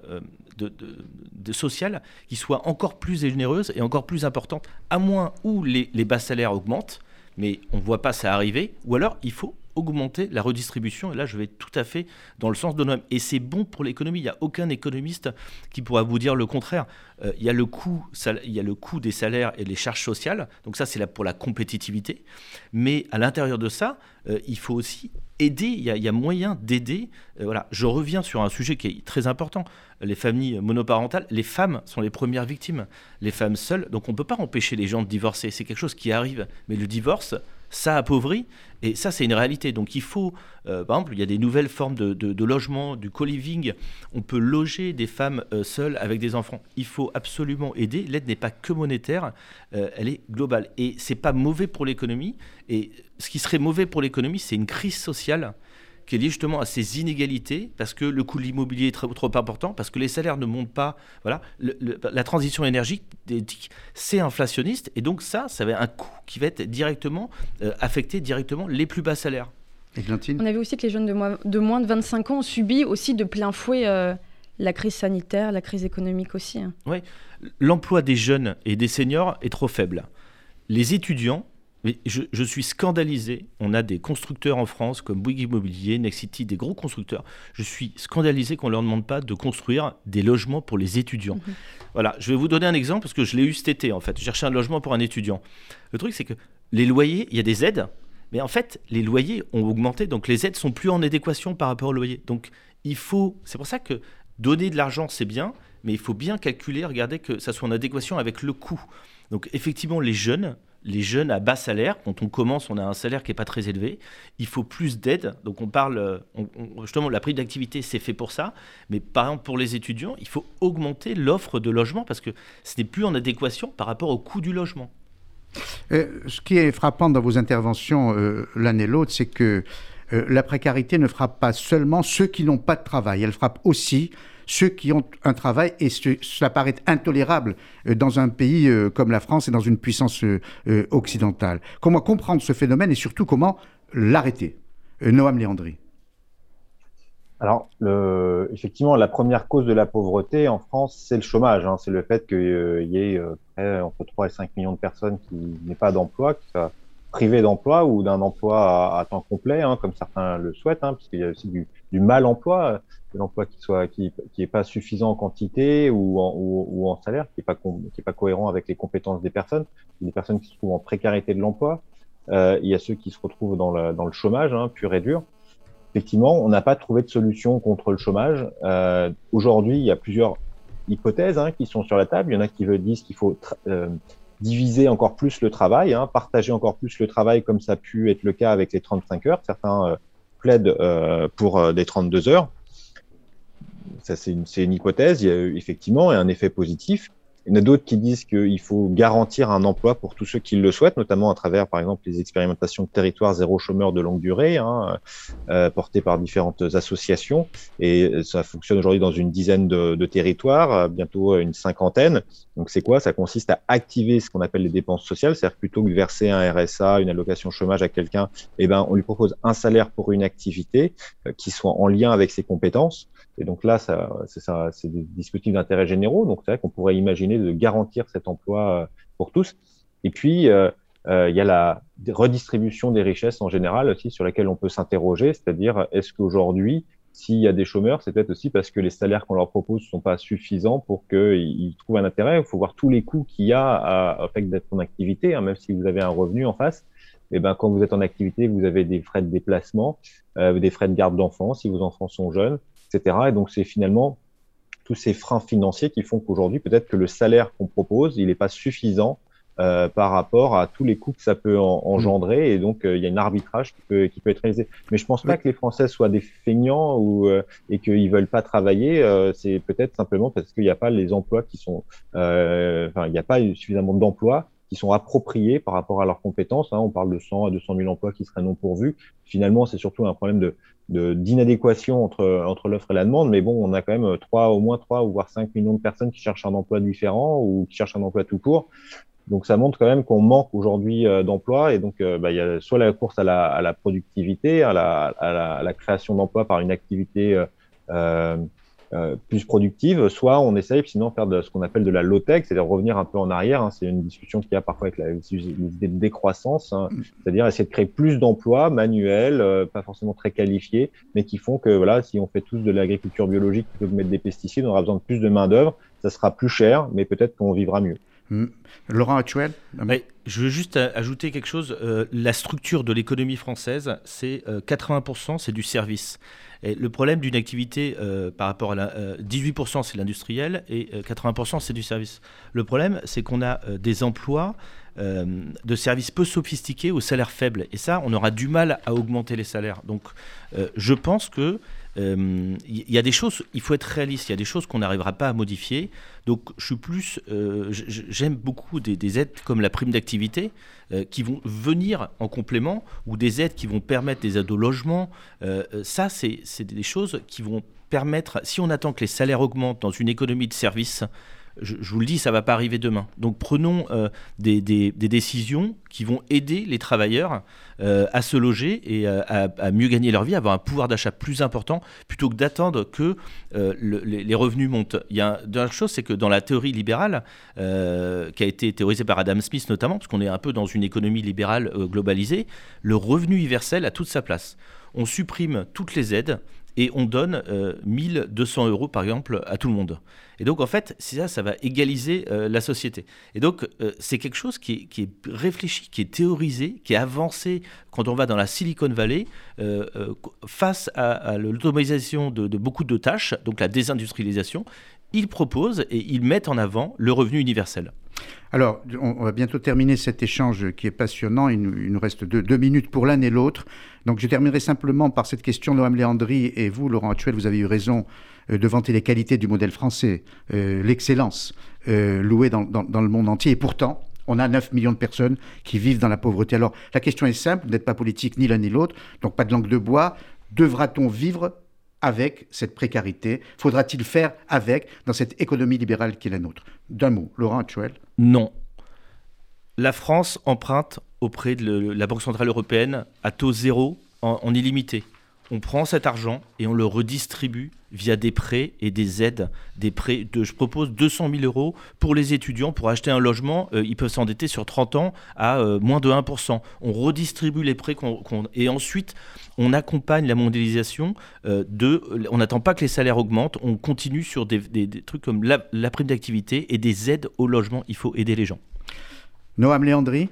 euh, sociale qui soit encore plus généreuse et encore plus importante, à moins où les, bas salaires augmentent, mais on ne voit pas ça arriver, ou alors il faut augmenter la redistribution, et là je vais tout à fait dans le sens de l'homme. Et c'est bon pour l'économie, il n'y a aucun économiste qui pourra vous dire le contraire. Euh, il, y a le coût, il y a le coût des salaires et les charges sociales, donc ça c'est pour la compétitivité, mais à l'intérieur de ça, il faut aussi aider, il y a, moyen d'aider. Euh, voilà, je reviens sur un sujet qui est très important. Les familles monoparentales, les femmes sont les premières victimes. Les femmes seules, donc on ne peut pas empêcher les gens de divorcer. C'est quelque chose qui arrive. Mais le divorce, ça appauvrit. Et ça, c'est une réalité. Donc il faut, euh, par exemple, il y a des nouvelles formes de, logement, du co-living. On peut loger des femmes euh, seules avec des enfants. Il faut absolument aider. L'aide n'est pas que monétaire, elle est globale. Et c'est pas mauvais pour l'économie. Et ce qui serait mauvais pour l'économie, c'est une crise sociale qui est liée justement à ces inégalités, parce que le coût de l'immobilier est trop, trop, important, parce que les salaires ne montent pas. Voilà, la transition énergétique, c'est inflationniste, et donc ça, ça va un coût qui va être directement euh, affecté directement les plus bas salaires. On a vu aussi que les jeunes de moins, de moins de 25 ans ont subi aussi de plein fouet euh, la crise sanitaire, la crise économique aussi. Hein. Oui, l'emploi des jeunes et des seniors est trop faible. Les étudiants mais je, suis scandalisé. On a des constructeurs en France comme Bouygues Immobilier, Nexity, des gros constructeurs. Je suis scandalisé qu'on ne leur demande pas de construire des logements pour les étudiants. Mhm. Voilà, je vais vous donner un exemple parce que je l'ai eu cet été en fait. Je cherchais un logement pour un étudiant. Le truc, c'est que les loyers, il y a des aides, mais en fait, les loyers ont augmenté, donc les aides sont plus en adéquation par rapport aux loyers. Donc il faut, c'est pour ça que donner de l'argent, c'est bien, mais il faut bien calculer, regarder que ça soit en adéquation avec le coût. Donc effectivement, les jeunes, les jeunes à bas salaire, quand on commence, on a un salaire qui n'est pas très élevé, il faut plus d'aide. Donc on parle, justement, la prime d'activité, c'est fait pour ça. Mais par exemple, pour les étudiants, il faut augmenter l'offre de logement parce que ce n'est plus en adéquation par rapport au coût du logement. Euh, ce qui est frappant dans vos interventions euh, l'un et l'autre, c'est que euh, la précarité ne frappe pas seulement ceux qui n'ont pas de travail, elle frappe aussi ceux qui ont un travail, et cela paraît intolérable euh, dans un pays euh, comme la France et dans une puissance euh, occidentale. Comment comprendre ce phénomène et surtout comment l'arrêter Noam Léandri. Alors, effectivement, la première cause de la pauvreté en France, c'est le chômage. Hein. C'est le fait qu'il y ait entre 3 et 5 millions de personnes qui n'aient pas d'emploi, privées d'emploi ou d'un emploi à, temps complet, hein, comme certains le souhaitent, hein, puisqu'il y a aussi du, du mal emploi de l'emploi qui soit qui, qui est pas suffisant en quantité ou en, ou, en salaire, qui est pas qui est pas cohérent avec les compétences des personnes. Des personnes qui se trouvent en précarité de l'emploi. Euh, il y a ceux qui se retrouvent dans le, dans le chômage hein, pur et dur. Effectivement, on n'a pas trouvé de solution contre le chômage. Euh, Aujourd'hui, il y a plusieurs hypothèses hein, qui sont sur la table. Il y en a qui disent qu'il faut euh, diviser encore plus le travail, hein, partager encore plus le travail comme ça a pu être le cas avec les 35 heures. Certains euh, plaident euh, pour euh, des 32 heures ça c'est une, une, hypothèse, il y a effectivement un effet positif. Il y en a d'autres qui disent qu'il faut garantir un emploi pour tous ceux qui le souhaitent, notamment à travers, par exemple, les expérimentations de territoire zéro chômeur de longue durée, hein, euh, portées par différentes associations. Et ça fonctionne aujourd'hui dans une dizaine de, territoires, euh, bientôt une cinquantaine. Donc c'est quoi? Ça consiste à activer ce qu'on appelle les dépenses sociales, c'est-à-dire plutôt que de verser un RSA, une allocation chômage à quelqu'un, eh ben, on lui propose un salaire pour une activité euh, qui soit en lien avec ses compétences. Et donc là, c'est des dispositifs d'intérêt généraux. Donc c'est vrai qu'on pourrait imaginer de garantir cet emploi euh, pour tous. Et puis, euh, euh, il y a la redistribution des richesses en général aussi sur laquelle on peut s'interroger, c'est-à-dire est-ce qu'aujourd'hui, s'il y a des chômeurs, c'est peut-être aussi parce que les salaires qu'on leur propose ne sont pas suffisants pour qu'ils trouvent un intérêt. Il faut voir tous les coûts qu'il y a à, fait d'être en activité, hein, même si vous avez un revenu en face. Et ben, quand vous êtes en activité, vous avez des frais de déplacement, des frais de garde d'enfants si vos enfants sont jeunes, etc. Et donc, c'est finalement tous ces freins financiers qui font qu'aujourd'hui, peut-être que le salaire qu'on propose, il n'est pas suffisant euh, par rapport à tous les coûts que ça peut en, engendrer. Et donc, euh, il y a un arbitrage qui peut, qui peut être réalisé. Mais je pense pas que les Français soient des feignants ou, euh, et qu'ils veulent pas travailler. C'est peut-être simplement parce qu'il n'y a pas les emplois qui sont, enfin, il n'y a pas suffisamment d'emplois qui sont appropriés par rapport à leurs compétences. Hein. On parle de 100 à 200 000 emplois qui seraient non pourvus. Finalement, c'est surtout un problème de d'inadéquation entre, entre l'offre et la demande, mais bon, on a quand même trois, au moins 3 ou voire 5 millions de personnes qui cherchent un emploi différent ou qui cherchent un emploi tout court. Donc ça montre quand même qu'on manque aujourd'hui euh, d'emplois et donc euh, bah, il y a soit la course à la, à la productivité, à la, à la, à la création d'emplois par une activité euh, euh plus productive, soit on essaye sinon faire de ce qu'on appelle de la low-tech, c'est-à-dire revenir un peu en arrière. Hein. c'est une discussion qu'il y a parfois avec l'idée de décroissance, hein. Mm. c'est-à-dire essayer de créer plus d'emplois manuels, pas forcément très qualifiés, mais qui font que voilà, si on fait tous de l'agriculture biologique plutôt que de mettre des pesticides, on aura besoin de plus de main d'œuvre, ça sera plus cher, mais peut-être qu'on vivra mieux. Laurent Actuel Je veux juste ajouter quelque chose. Euh, la structure de l'économie française, c'est 80% euh, c'est du service. Et le problème d'une activité euh, par rapport à la, 18% c'est l'industriel et 80% c'est du service. Le problème, c'est qu'on a des emplois de services peu sophistiqués au salaire faible. Et ça, on aura du mal à augmenter les salaires. Donc, je pense que il y a des choses, il faut être réaliste, il y a des choses qu'on n'arrivera pas à modifier. Donc je suis plus, euh, j'aime beaucoup des, aides comme la prime d'activité euh, qui vont venir en complément ou des aides qui vont permettre des aides au logement. Euh, ça, c'est des choses qui vont permettre, si on attend que les salaires augmentent dans une économie de services, je, vous le dis, ça ne va pas arriver demain. Donc prenons euh, des, décisions qui vont aider les travailleurs euh, à se loger et euh, à, mieux gagner leur vie, à avoir un pouvoir d'achat plus important, plutôt que d'attendre que les, revenus montent. Il y a une chose, c'est que dans la théorie libérale, qui a été théorisée par Adam Smith notamment, parce qu'on est un peu dans une économie libérale globalisée, le revenu universel a toute sa place. On supprime toutes les aides et on donne 1200 euros par exemple à tout le monde. Et donc, en fait, ça, ça va égaliser euh, la société. Et donc, euh, c'est quelque chose qui est, réfléchi, qui est théorisé, qui est avancé quand on va dans la Silicon Valley euh, face à, l'automatisation de, beaucoup de tâches, donc la désindustrialisation. Ils proposent et ils mettent en avant le revenu universel. Alors, on, va bientôt terminer cet échange qui est passionnant. Il nous, reste deux, minutes pour l'un et l'autre. Donc, je terminerai simplement par cette question, Noam Léandri et vous, Laurent Actuel, vous avez eu raison euh, de vanter les qualités du modèle français, euh, l'excellence euh, louée dans, le monde entier. Et pourtant, on a 9 millions de personnes qui vivent dans la pauvreté. Alors, la question est simple, vous n'êtes pas politique ni l'un ni l'autre, donc pas de langue de bois. Devra-t-on vivre avec cette précarité. Faudra-t-il faire avec dans cette économie libérale qui est la nôtre? D'un mot, Laurent Actuel. Non. La France emprunte auprès de la Banque Centrale Européenne à taux zéro en illimité on prend cet argent et on le redistribue via des prêts et des aides. Des prêts je propose 200 000 euros pour les étudiants pour acheter un logement. Euh, ils peuvent s'endetter sur 30 ans à euh, moins de 1%. On redistribue les prêts et ensuite on accompagne la mondialisation euh. On n'attend pas que les salaires augmentent. On continue sur des, trucs comme la, prime d'activité et des aides au logement. Il faut aider les gens. Noam Léandri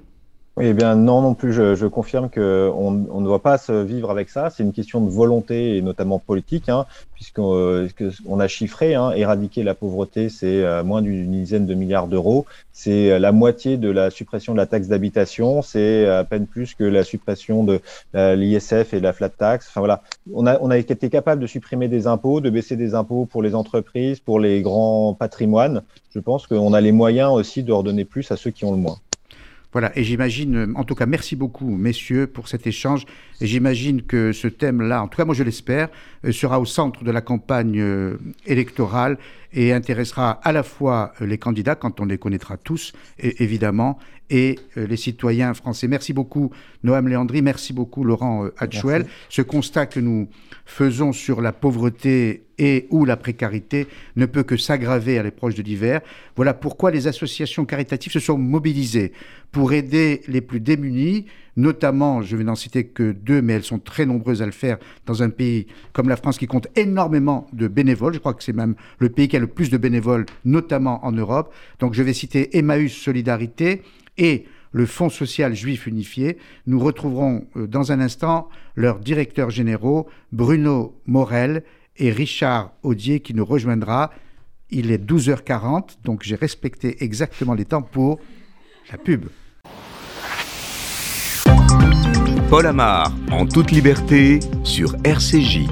Eh bien non non plus. Je, je confirme que on, on, ne doit pas se vivre avec ça. C'est une question de volonté et notamment politique, hein, puisqu'on euh, on a chiffré, hein, éradiquer la pauvreté, c'est euh, moins d'une dizaine de milliards d'euros. C'est euh, la moitié de la suppression de la taxe d'habitation. C'est à peine plus que la suppression de l'ISF et de la flat tax. Enfin voilà, on a on a été capable de supprimer des impôts, de baisser des impôts pour les entreprises, pour les grands patrimoines. Je pense qu'on a les moyens aussi de redonner plus à ceux qui ont le moins. Voilà, et j'imagine, en tout cas, merci beaucoup, messieurs, pour cet échange. Et j'imagine que ce thème-là, en tout cas, moi je l'espère, euh, sera au centre de la campagne euh, électorale et intéressera à la fois euh, les candidats, quand on les connaîtra tous, évidemment, et les citoyens français. Merci beaucoup, Noam Léandri. Merci beaucoup, Laurent Hatchwell. Ce constat que nous faisons sur la pauvreté et ou la précarité ne peut que s'aggraver à l'approche de l'hiver. Voilà pourquoi les associations caritatives se sont mobilisées pour aider les plus démunis, notamment, je vais n'en citer que deux, mais elles sont très nombreuses à le faire dans un pays comme la France qui compte énormément de bénévoles. Je crois que c'est même le pays qui a le plus de bénévoles, notamment en Europe. Donc je vais citer Emmaüs Solidarité et le Fonds social juif unifié. Nous retrouverons euh, dans un instant leurs directeurs généraux, Bruno Morel et Richard Audier, qui nous rejoindra. Il est 12h40, donc j'ai respecté exactement les temps pour la pub. Paul Amar, en toute liberté, sur RCJ.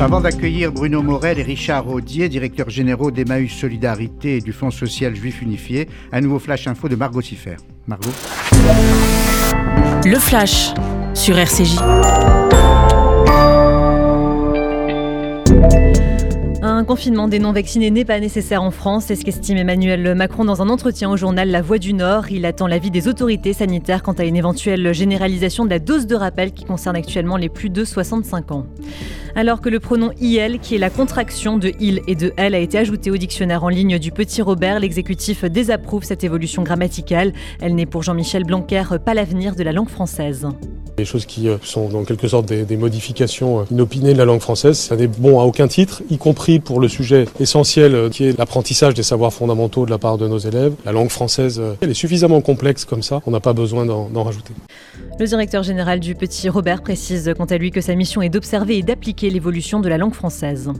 Avant d'accueillir Bruno Morel et Richard Audier, directeurs généraux d'Emmaüs Solidarité et du Fonds social juif unifié, un nouveau flash info de Margot Siffer. Margot Le flash sur RCJ. Un confinement des non-vaccinés n'est pas nécessaire en France, c'est ce qu'estime Emmanuel Macron dans un entretien au journal La Voix du Nord. Il attend l'avis des autorités sanitaires quant à une éventuelle généralisation de la dose de rappel qui concerne actuellement les plus de 65 ans. Alors que le pronom IL, qui est la contraction de il et de elle, a été ajouté au dictionnaire en ligne du Petit Robert, l'exécutif désapprouve cette évolution grammaticale. Elle n'est pour Jean-Michel Blanquer pas l'avenir de la langue française. Des choses qui euh, sont en quelque sorte des, modifications euh, inopinées de la langue française, ça n'est bon à aucun titre, y compris pour le sujet essentiel euh, qui est l'apprentissage des savoirs fondamentaux de la part de nos élèves. La langue française, elle est suffisamment complexe comme ça, on n'a pas besoin d'en rajouter. Le directeur général du Petit Robert précise quant à lui que sa mission est d'observer et d'appliquer l'évolution de la langue française.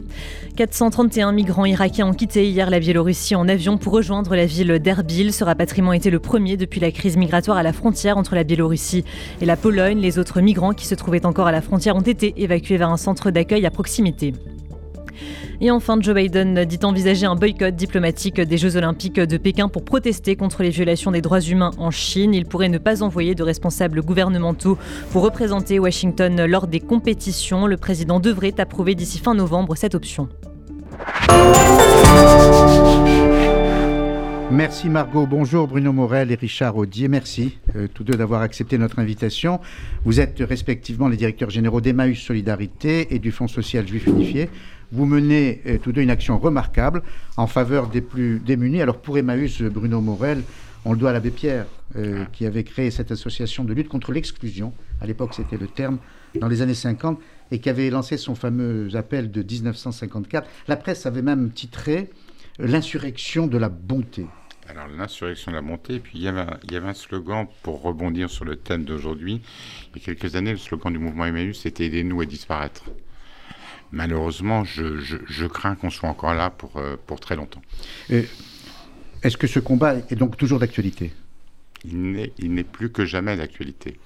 431 migrants irakiens ont quitté hier la Biélorussie en avion pour rejoindre la ville d'Erbil. Ce rapatriement était le premier depuis la crise migratoire à la frontière entre la Biélorussie et la Pologne. Les autres migrants qui se trouvaient encore à la frontière ont été évacués vers un centre d'accueil à proximité. Et enfin, Joe Biden dit envisager un boycott diplomatique des Jeux olympiques de Pékin pour protester contre les violations des droits humains en Chine. Il pourrait ne pas envoyer de responsables gouvernementaux pour représenter Washington lors des compétitions. Le président devrait approuver d'ici fin novembre cette option. Merci Margot. Bonjour Bruno Morel et Richard Audier. Merci euh, tous deux d'avoir accepté notre invitation. Vous êtes respectivement les directeurs généraux d'Emmaüs Solidarité et du Fonds social juif unifié. Vous menez euh, tous deux une action remarquable en faveur des plus démunis. Alors pour Emmaüs, Bruno Morel, on le doit à l'abbé Pierre, euh, qui avait créé cette association de lutte contre l'exclusion. À l'époque, c'était le terme, dans les années 50, et qui avait lancé son fameux appel de 1954. La presse avait même titré euh, L'insurrection de la bonté. Alors l'insurrection de la bonté, et puis il y, avait un, il y avait un slogan pour rebondir sur le thème d'aujourd'hui. Il y a quelques années, le slogan du mouvement Emmaüs, c'était Aidez-nous à disparaître malheureusement, je, crains qu'on soit encore là pour, euh, pour très longtemps. Est-ce que ce combat est donc toujours d'actualité? Il n'est plus que jamais d'actualité.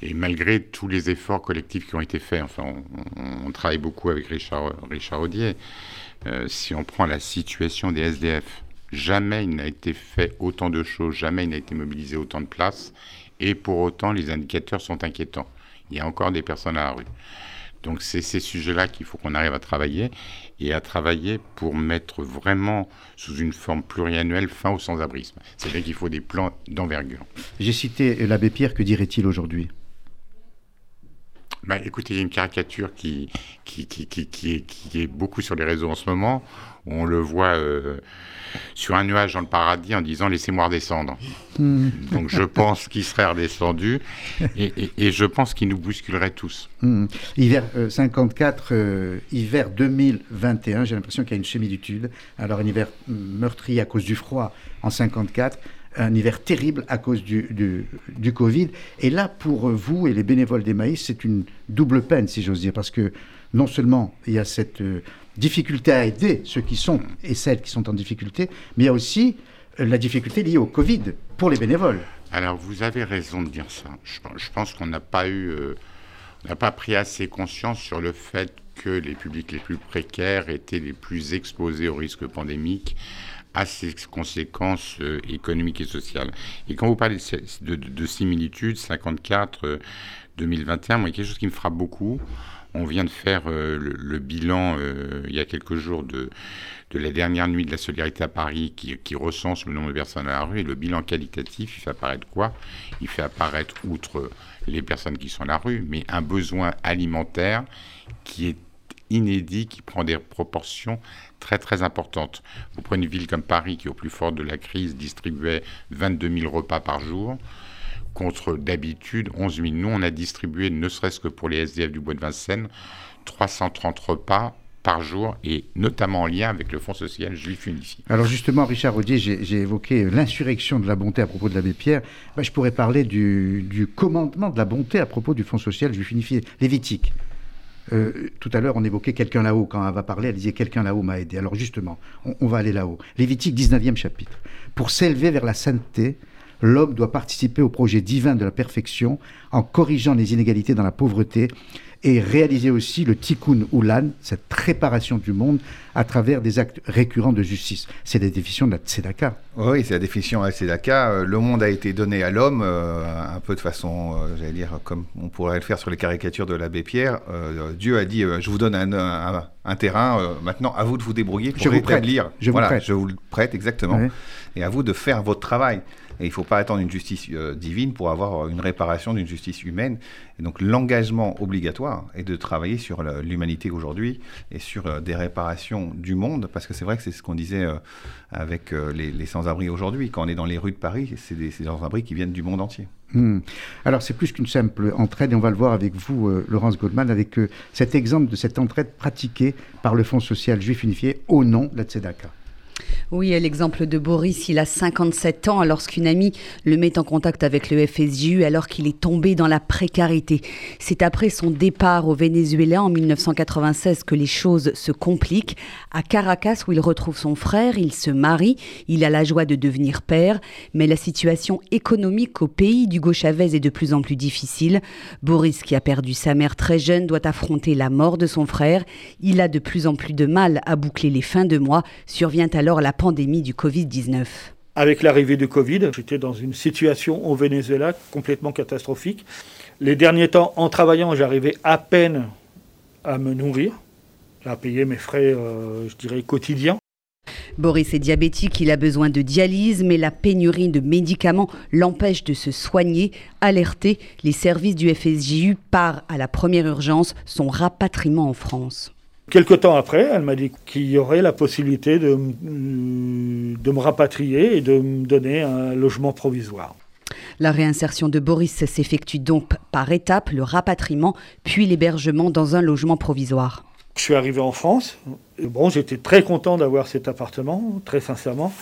Et malgré tous les efforts collectifs qui ont été faits, enfin, on, travaille beaucoup avec Richard, Richard Audier. Euh, si on prend la situation des SDF, jamais il n'a été fait autant de choses, jamais il n'a été mobilisé autant de places, et pour autant les indicateurs sont inquiétants. Il y a encore des personnes à la rue. Donc c'est ces sujets-là qu'il faut qu'on arrive à travailler et à travailler pour mettre vraiment sous une forme pluriannuelle fin au sans-abrisme. C'est-à-dire qu'il faut des plans d'envergure. J'ai cité l'abbé Pierre, que dirait-il aujourd'hui? Bah, écoutez, il y a une caricature qui, qui, qui, qui, est, qui est beaucoup sur les réseaux en ce moment. On le voit euh, sur un nuage dans le paradis en disant laissez-moi redescendre. Hmm. Donc je pense qu'il serait redescendu et, et, je pense qu'il nous bousculerait tous. Hmm. Hiver 54, euh, euh, hiver 2021, j'ai l'impression qu'il y a une similitude. Alors un hiver meurtrier à cause du froid en 54, un hiver terrible à cause du, du, du, Covid. Et là, pour vous et les bénévoles des maïs, c'est une double peine, si j'ose dire, parce que non seulement il y a cette difficulté à aider ceux qui sont et celles qui sont en difficulté, mais il y a aussi euh, la difficulté liée au Covid pour les bénévoles. Alors, vous avez raison de dire ça. Je, pense qu'on n'a pas eu, euh, on n'a pas pris assez conscience sur le fait que les publics les plus précaires étaient les plus exposés au risque pandémique à ses conséquences euh, économiques et sociales. Et quand vous parlez de, de, de similitudes, 54, euh, 2021, moi, il y a quelque chose qui me frappe beaucoup. On vient de faire euh, le, bilan euh, il y a quelques jours de, de la dernière nuit de la solidarité à Paris qui, qui, recense le nombre de personnes à la rue. Et le bilan qualitatif, il fait apparaître quoi? Il fait apparaître, outre les personnes qui sont à la rue, mais un besoin alimentaire qui est inédit, qui prend des proportions très très importantes. Vous prenez une ville comme Paris qui, au plus fort de la crise, distribuait 22 000 repas par jour contre d'habitude 11 000. Nous, on a distribué, ne serait-ce que pour les SDF du Bois de Vincennes, 330 repas par jour et notamment en lien avec le Fonds social juif unifié. Alors justement, Richard Audier, j'ai évoqué l'insurrection de la bonté à propos de l'abbé Pierre. Ben, je pourrais parler du, commandement de la bonté à propos du Fonds social juif unifié, Lévitique. Euh, tout à l'heure, on évoquait quelqu'un là-haut. Quand elle va parler, elle disait quelqu'un là-haut m'a aidé. Alors justement, on, on va aller là-haut. Lévitique, 19e chapitre. Pour s'élever vers la sainteté, l'homme doit participer au projet divin de la perfection en corrigeant les inégalités dans la pauvreté et réaliser aussi le tikkun ulan, cette réparation du monde, à travers des actes récurrents de justice. C'est la définition de la tzedaka. Oui, c'est la définition de la tzedaka. Le monde a été donné à l'homme, euh, un peu de façon, euh, j'allais dire, comme on pourrait le faire sur les caricatures de l'abbé Pierre. Euh, Dieu a dit, je vous donne un, un, un terrain, maintenant à vous de vous débrouiller pour je rétablir. Vous voilà, vous prête. je vous le prête, exactement. Oui. Et à vous de faire votre travail. Et il ne faut pas attendre une justice euh, divine pour avoir une réparation d'une justice humaine. Et donc l'engagement obligatoire est de travailler sur l'humanité aujourd'hui et sur euh, des réparations du monde, parce que c'est vrai que c'est ce qu'on disait euh, avec les, sans-abri aujourd'hui. Quand on est dans les rues de Paris, c'est des, sans-abri qui viennent du monde entier. Mmh. Alors c'est plus qu'une simple entraide, et on va le voir avec vous, Laurence Goldman, avec cet exemple de cette entraide pratiquée par le Fonds social juif unifié au nom de la Tzedaka. Oui, l'exemple de Boris, il a 57 ans lorsqu'une amie le met en contact avec le FSJU alors qu'il est tombé dans la précarité. C'est après son départ au Venezuela en 1996 que les choses se compliquent. À Caracas, où il retrouve son frère, il se marie, il a la joie de devenir père, mais la situation économique au pays d'Hugo Chavez est de plus en plus difficile. Boris, qui a perdu sa mère très jeune, doit affronter la mort de son frère. Il a de plus en plus de mal à boucler les fins de mois. Survient alors la pandémie du Covid-19. Avec l'arrivée du Covid, j'étais dans une situation au Venezuela complètement catastrophique. Les derniers temps, en travaillant, j'arrivais à peine à me nourrir, à payer mes frais, euh, je dirais, quotidiens. Boris est diabétique, il a besoin de dialyse, mais la pénurie de médicaments l'empêche de se soigner. Alerté, les services du FSJU partent à la première urgence son rapatriement en France. Quelque temps après, elle m'a dit qu'il y aurait la possibilité de, de, me rapatrier et de me donner un logement provisoire. La réinsertion de Boris s'effectue donc par étapes, le rapatriement, puis l'hébergement dans un logement provisoire. Je suis arrivé en France. Bon, j'étais très content d'avoir cet appartement, très sincèrement.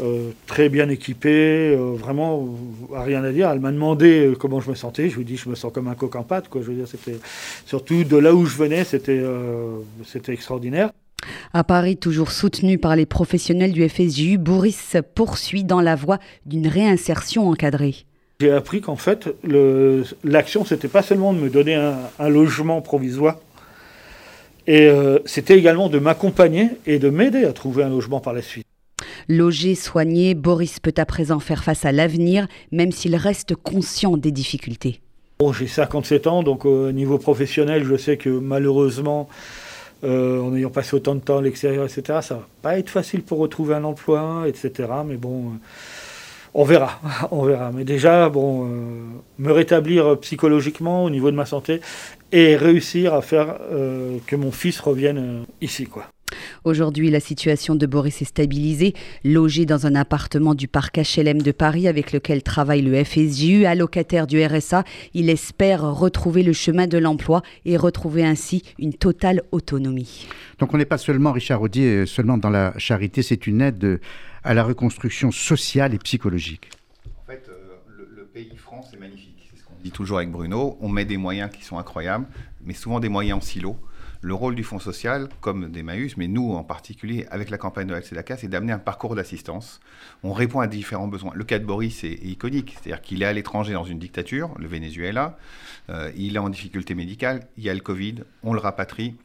Euh, très bien équipé, euh, vraiment rien à dire. Elle m'a demandé euh, comment je me sentais. Je lui dit je me sens comme un coq en pâte. Quoi. Je veux dire, c'était surtout de là où je venais, c'était euh, c'était extraordinaire. À Paris, toujours soutenu par les professionnels du FSJU, Boris poursuit dans la voie d'une réinsertion encadrée. J'ai appris qu'en fait, l'action, c'était pas seulement de me donner un, un logement provisoire, et c'était également de m'accompagner et de m'aider à trouver un logement par la suite. Logé, soigné, Boris peut à présent faire face à l'avenir, même s'il reste conscient des difficultés. J'ai 57 ans, donc au niveau professionnel, je sais que malheureusement, euh, en ayant passé autant de temps à l'extérieur, etc., ça va pas être facile pour retrouver un emploi, etc. Mais bon, euh, on verra, on verra. Mais déjà, bon, euh, me rétablir psychologiquement au niveau de ma santé et réussir à faire euh, que mon fils revienne ici, quoi. Aujourd'hui, la situation de Boris est stabilisée. Logé dans un appartement du parc HLM de Paris avec lequel travaille le FSJU, allocataire du RSA, il espère retrouver le chemin de l'emploi et retrouver ainsi une totale autonomie. Donc on n'est pas seulement, Richard Audier, seulement dans la charité, c'est une aide à la reconstruction sociale et psychologique En fait, euh, le, le pays France est magnifique. C'est ce qu'on dit toujours avec Bruno. On met des moyens qui sont incroyables, mais souvent des moyens en silo. Le rôle du Fonds social, comme d'Emmaüs, mais nous en particulier avec la campagne de Daca, c'est d'amener un parcours d'assistance. On répond à différents besoins. Le cas de Boris est, est iconique, c'est-à-dire qu'il est à l'étranger dans une dictature, le Venezuela, euh, il est en difficulté médicale, il y a le Covid, on le rapatrie,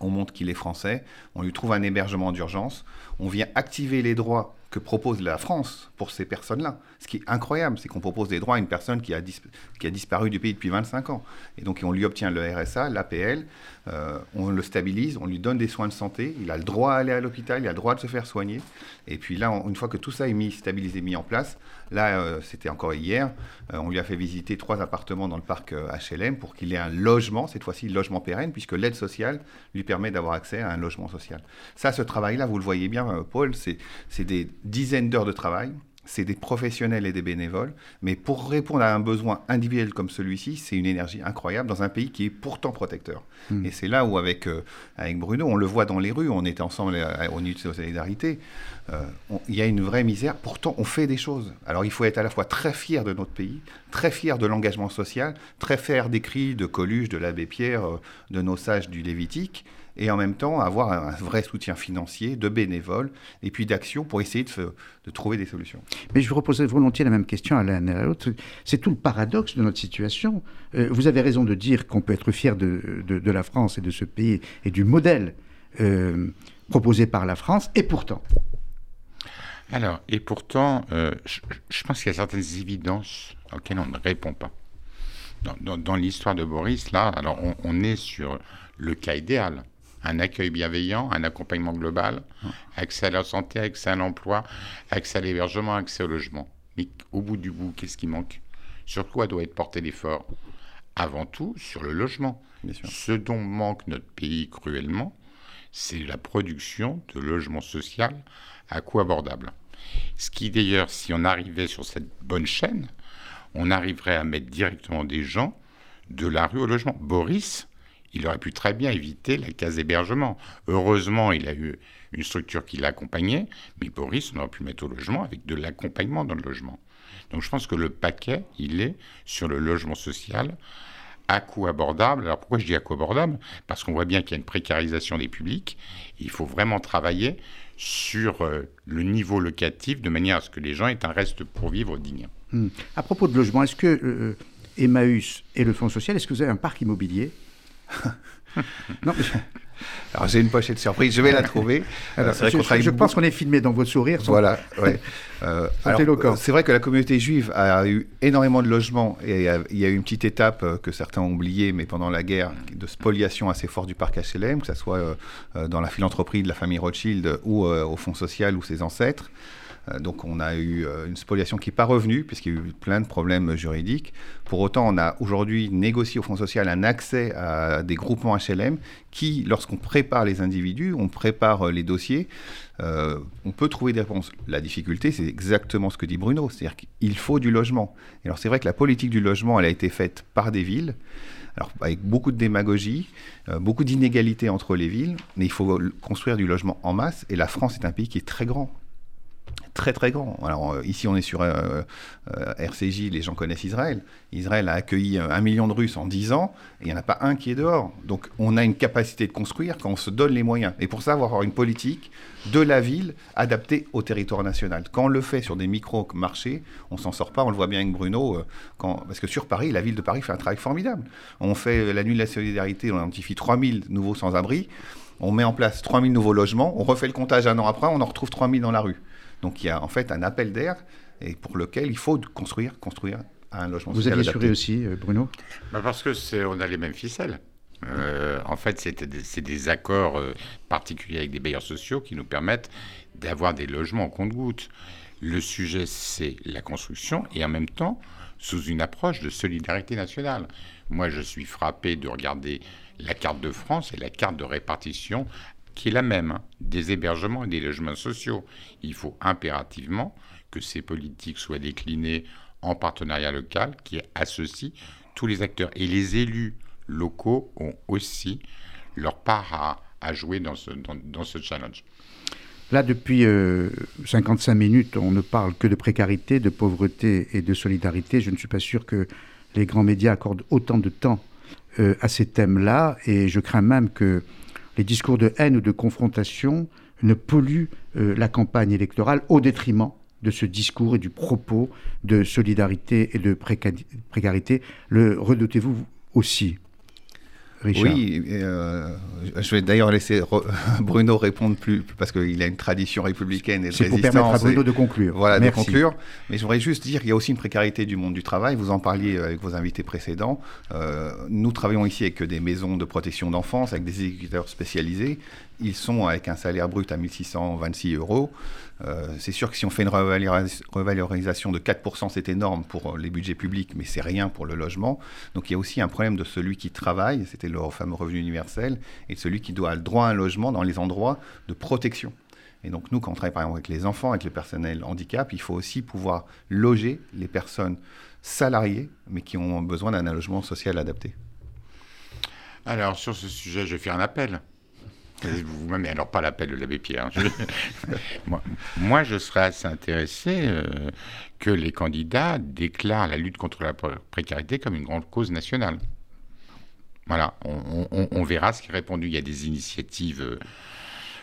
on montre qu'il est français, on lui trouve un hébergement d'urgence, on vient activer les droits que propose la France pour ces personnes-là. Ce qui est incroyable, c'est qu'on propose des droits à une personne qui a, disparu du pays depuis 25 ans. Et donc on lui obtient le RSA, l'APL, euh, on le stabilise, on lui donne des soins de santé, il a le droit à aller à l'hôpital, il a le droit de se faire soigner. Et puis là, une fois que tout ça est mis, stabilisé, mis en place, là, euh, c'était encore hier, euh, on lui a fait visiter trois appartements dans le parc HLM pour qu'il ait un logement, cette fois-ci logement pérenne, puisque l'aide sociale lui permet d'avoir accès à un logement social. Ça, ce travail-là, vous le voyez bien, Paul, c'est des dizaines d'heures de travail c'est des professionnels et des bénévoles, mais pour répondre à un besoin individuel comme celui-ci, c'est une énergie incroyable dans un pays qui est pourtant protecteur. Hmm. Et c'est là où, avec, euh, avec Bruno, on le voit dans les rues, on était ensemble au Nuit de Solidarité, euh, il y a une vraie misère, pourtant on fait des choses. Alors il faut être à la fois très fier de notre pays, très fier de l'engagement social, très fier des cris de Coluche, de l'abbé Pierre, euh, de nos sages du Lévitique, et en même temps avoir un vrai soutien financier, de bénévoles, et puis d'actions pour essayer de, de, trouver des solutions. Mais je vous reposerai volontiers la même question à l'un et à l'autre. C'est tout le paradoxe de notre situation. Euh, vous avez raison de dire qu'on peut être fier de, de, de, la France et de ce pays et du modèle euh, proposé par la France, et pourtant. Alors, et pourtant, euh, je, je, pense qu'il y a certaines évidences auxquelles on ne répond pas. Dans, dans, dans l'histoire de Boris, là, alors on, on est sur le cas idéal un accueil bienveillant, un accompagnement global, accès à la santé, accès à l'emploi, accès à l'hébergement, accès au logement. Mais au bout du bout, qu'est-ce qui manque? Sur quoi doit être porté l'effort? Avant tout, sur le logement. Ce dont manque notre pays cruellement, c'est la production de logements sociaux à coût abordable. Ce qui d'ailleurs, si on arrivait sur cette bonne chaîne, on arriverait à mettre directement des gens de la rue au logement. Boris, il aurait pu très bien éviter la case hébergement. Heureusement, il a eu une structure qui l'accompagnait, mais Boris, on aurait pu mettre au logement avec de l'accompagnement dans le logement. Donc je pense que le paquet, il est sur le logement social à coût abordable. Alors pourquoi je dis à coût abordable? Parce qu'on voit bien qu'il y a une précarisation des publics. Il faut vraiment travailler sur euh, le niveau locatif de manière à ce que les gens aient un reste pour vivre digne. Hmm. À propos de logement, est-ce que euh, Emmaüs et le Fonds social, est-ce que vous avez un parc immobilier? Non, Alors j'ai une pochette surprise, je vais la trouver. Alors, je, je, je pense qu'on est filmé dans votre sourire. Voilà, ouais. euh, c'est vrai que la communauté juive a eu énormément de logements et il y a eu une petite étape euh, que certains ont oubliée, mais pendant la guerre, de spoliation assez forte du parc HLM, que ce soit euh, dans la philanthropie de la famille Rothschild ou euh, au Fonds social ou ses ancêtres. Euh, donc on a eu euh, une spoliation qui n'est pas revenue, puisqu'il y a eu plein de problèmes juridiques. Pour autant, on a aujourd'hui négocié au Fonds social un accès à des groupements HLM qui, lorsqu'on prépare les individus, on prépare euh, les dossiers, on peut trouver des réponses. La difficulté, c'est exactement ce que dit Bruno, c'est-à-dire qu'il faut du logement. Et alors c'est vrai que la politique du logement, elle a été faite par des villes, alors avec beaucoup de démagogie, beaucoup d'inégalités entre les villes, mais il faut construire du logement en masse, et la France est un pays qui est très grand très très grand. Alors euh, ici on est sur euh, euh, RCJ, les gens connaissent Israël. Israël a accueilli un million de Russes en 10 ans et il n'y en a pas un qui est dehors. Donc on a une capacité de construire quand on se donne les moyens. Et pour ça, avoir une politique de la ville adaptée au territoire national. Quand on le fait sur des micro-marchés, on s'en sort pas. On le voit bien avec Bruno. Parce que sur Paris, la ville de Paris fait un travail formidable. On fait la nuit de la solidarité, on identifie 3000 nouveaux sans-abri. On met en place 3000 nouveaux logements, on refait le comptage un an après, on en retrouve 3000 dans la rue. Donc il y a en fait un appel d'air et pour lequel il faut construire, construire un logement Vous social. Vous aviez aussi, euh, Bruno? Bah Parce que c'est, on a les mêmes ficelles. Euh, en fait, c'est des, des, accords euh, particuliers avec des bailleurs sociaux qui nous permettent d'avoir des logements en compte-gouttes. Le sujet, c'est la construction et en même temps, sous une approche de solidarité nationale. Moi, je suis frappé de regarder la carte de France et la carte de répartition qui est la même, hein, des hébergements et des logements sociaux. Il faut impérativement que ces politiques soient déclinées en partenariat local qui associe tous les acteurs. Et les élus locaux ont aussi leur part à, jouer dans ce, dans, dans ce challenge. Là, depuis 55 minutes, on ne parle que de précarité, de pauvreté et de solidarité. Je ne suis pas sûr que les grands médias accordent autant de temps à ces thèmes-là, et je crains même que les discours de haine ou de confrontation ne polluent la campagne électorale au détriment de ce discours et du propos de solidarité et de précarité. Le redoutez-vous aussi? Oui, euh, je vais d'ailleurs laisser Bruno répondre plus, parce qu'il a une tradition républicaine et de C'est pour permettre à Bruno de conclure. Voilà, de conclure. Mais je voudrais juste dire qu'il y a aussi une précarité du monde du travail. Vous en parliez avec vos invités précédents. Euh, nous travaillons ici avec des maisons de protection d'enfance, avec des éducateurs spécialisés. Ils sont avec un salaire brut à 1626 euros. Euh, c'est sûr que si on fait une revalorisation de 4%, c'est énorme pour les budgets publics, mais c'est rien pour le logement. Donc il y a aussi un problème de celui qui travaille, c'était le fameux revenu universel, et de celui qui doit le droit à un logement dans les endroits de protection. Et donc nous, quand on travaille par exemple avec les enfants, avec le personnel handicap, il faut aussi pouvoir loger les personnes salariées, mais qui ont besoin d'un logement social adapté. Alors sur ce sujet, je vais faire un appel. Vous mais alors pas l'appel de l'abbé Pierre. moi, je serais assez intéressé euh, que les candidats déclarent la lutte contre la précarité comme une grande cause nationale. Voilà, on, verra ce qui est répondu. Il y a des initiatives euh,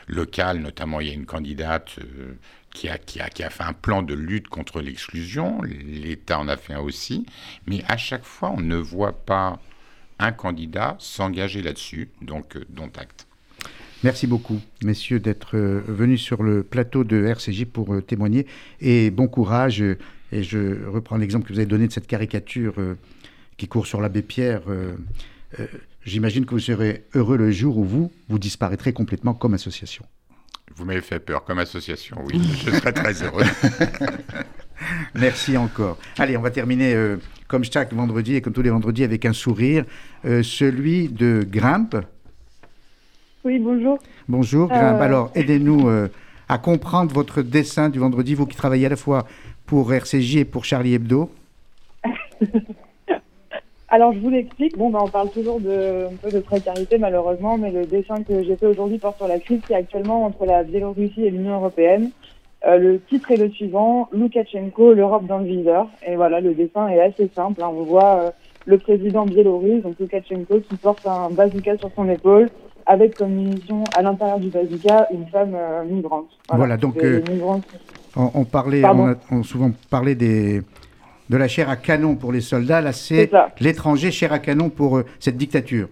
locales, notamment il y a une candidate euh, qui, a, qui, a, qui a fait un plan de lutte contre l'exclusion. L'État en a fait un aussi. Mais à chaque fois, on ne voit pas un candidat s'engager là-dessus. Donc, dont acte. Merci beaucoup, messieurs, d'être euh, venus sur le plateau de RCJ pour euh, témoigner. Et bon courage. Et je reprends l'exemple que vous avez donné de cette caricature euh, qui court sur l'abbé Pierre. J'imagine que vous serez heureux le jour où vous, vous disparaîtrez complètement comme association. Vous m'avez fait peur comme association, oui. je serai très heureux. Merci encore. Allez, on va terminer comme chaque vendredi et comme tous les vendredis avec un sourire, celui de Grimpe. Oui, bonjour. Bonjour, euh, Alors, aidez-nous euh, à comprendre votre dessin du vendredi, vous qui travaillez à la fois pour RCJ et pour Charlie Hebdo. Alors, je vous l'explique. Bon, ben, on parle toujours de, un peu de précarité, malheureusement, mais le dessin que j'ai fait aujourd'hui porte sur la crise qui est actuellement entre la Biélorussie et l'Union européenne. Euh, le titre est le suivant Loukachenko, l'Europe dans le viseur. Et voilà, le dessin est assez simple. Hein. On voit le président biélorusse, donc Loukachenko, qui porte un bazooka sur son épaule avec comme munition à l'intérieur du bazooka une femme euh, migrante. Voilà, donc euh, on, parlait, on a souvent parlé des, de la chair à canon pour les soldats. Là, c'est l'étranger chair à canon pour euh, cette dictature.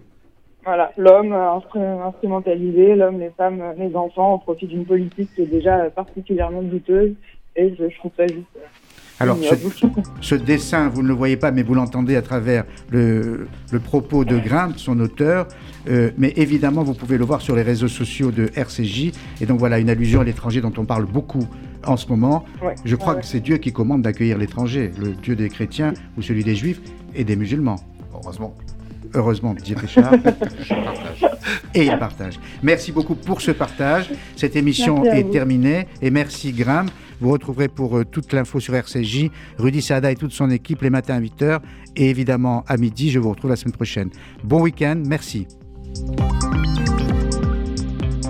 Voilà, l'homme instrumentalisé, l'homme, les femmes, les enfants, au profit d'une politique qui est déjà particulièrement douteuse. Et je, trouve ça juste. Alors, ce, dessin, vous ne le voyez pas, mais vous l'entendez à travers le, le, propos de Grimpe, son auteur. Euh, mais évidemment, vous pouvez le voir sur les réseaux sociaux de RCJ. Et donc voilà, une allusion à l'étranger dont on parle beaucoup en ce moment. Je crois que c'est Dieu qui commande d'accueillir l'étranger, le Dieu des chrétiens ou celui des juifs et des musulmans. Heureusement. Heureusement, Didier Péchard. et il partage. Merci beaucoup pour ce partage. Cette émission est terminée. Et merci, Graham. Vous retrouverez pour euh, toute l'info sur RCJ, Rudy Sada et toute son équipe les matins à 8h. Et évidemment, à midi, je vous retrouve la semaine prochaine. Bon week-end. Merci.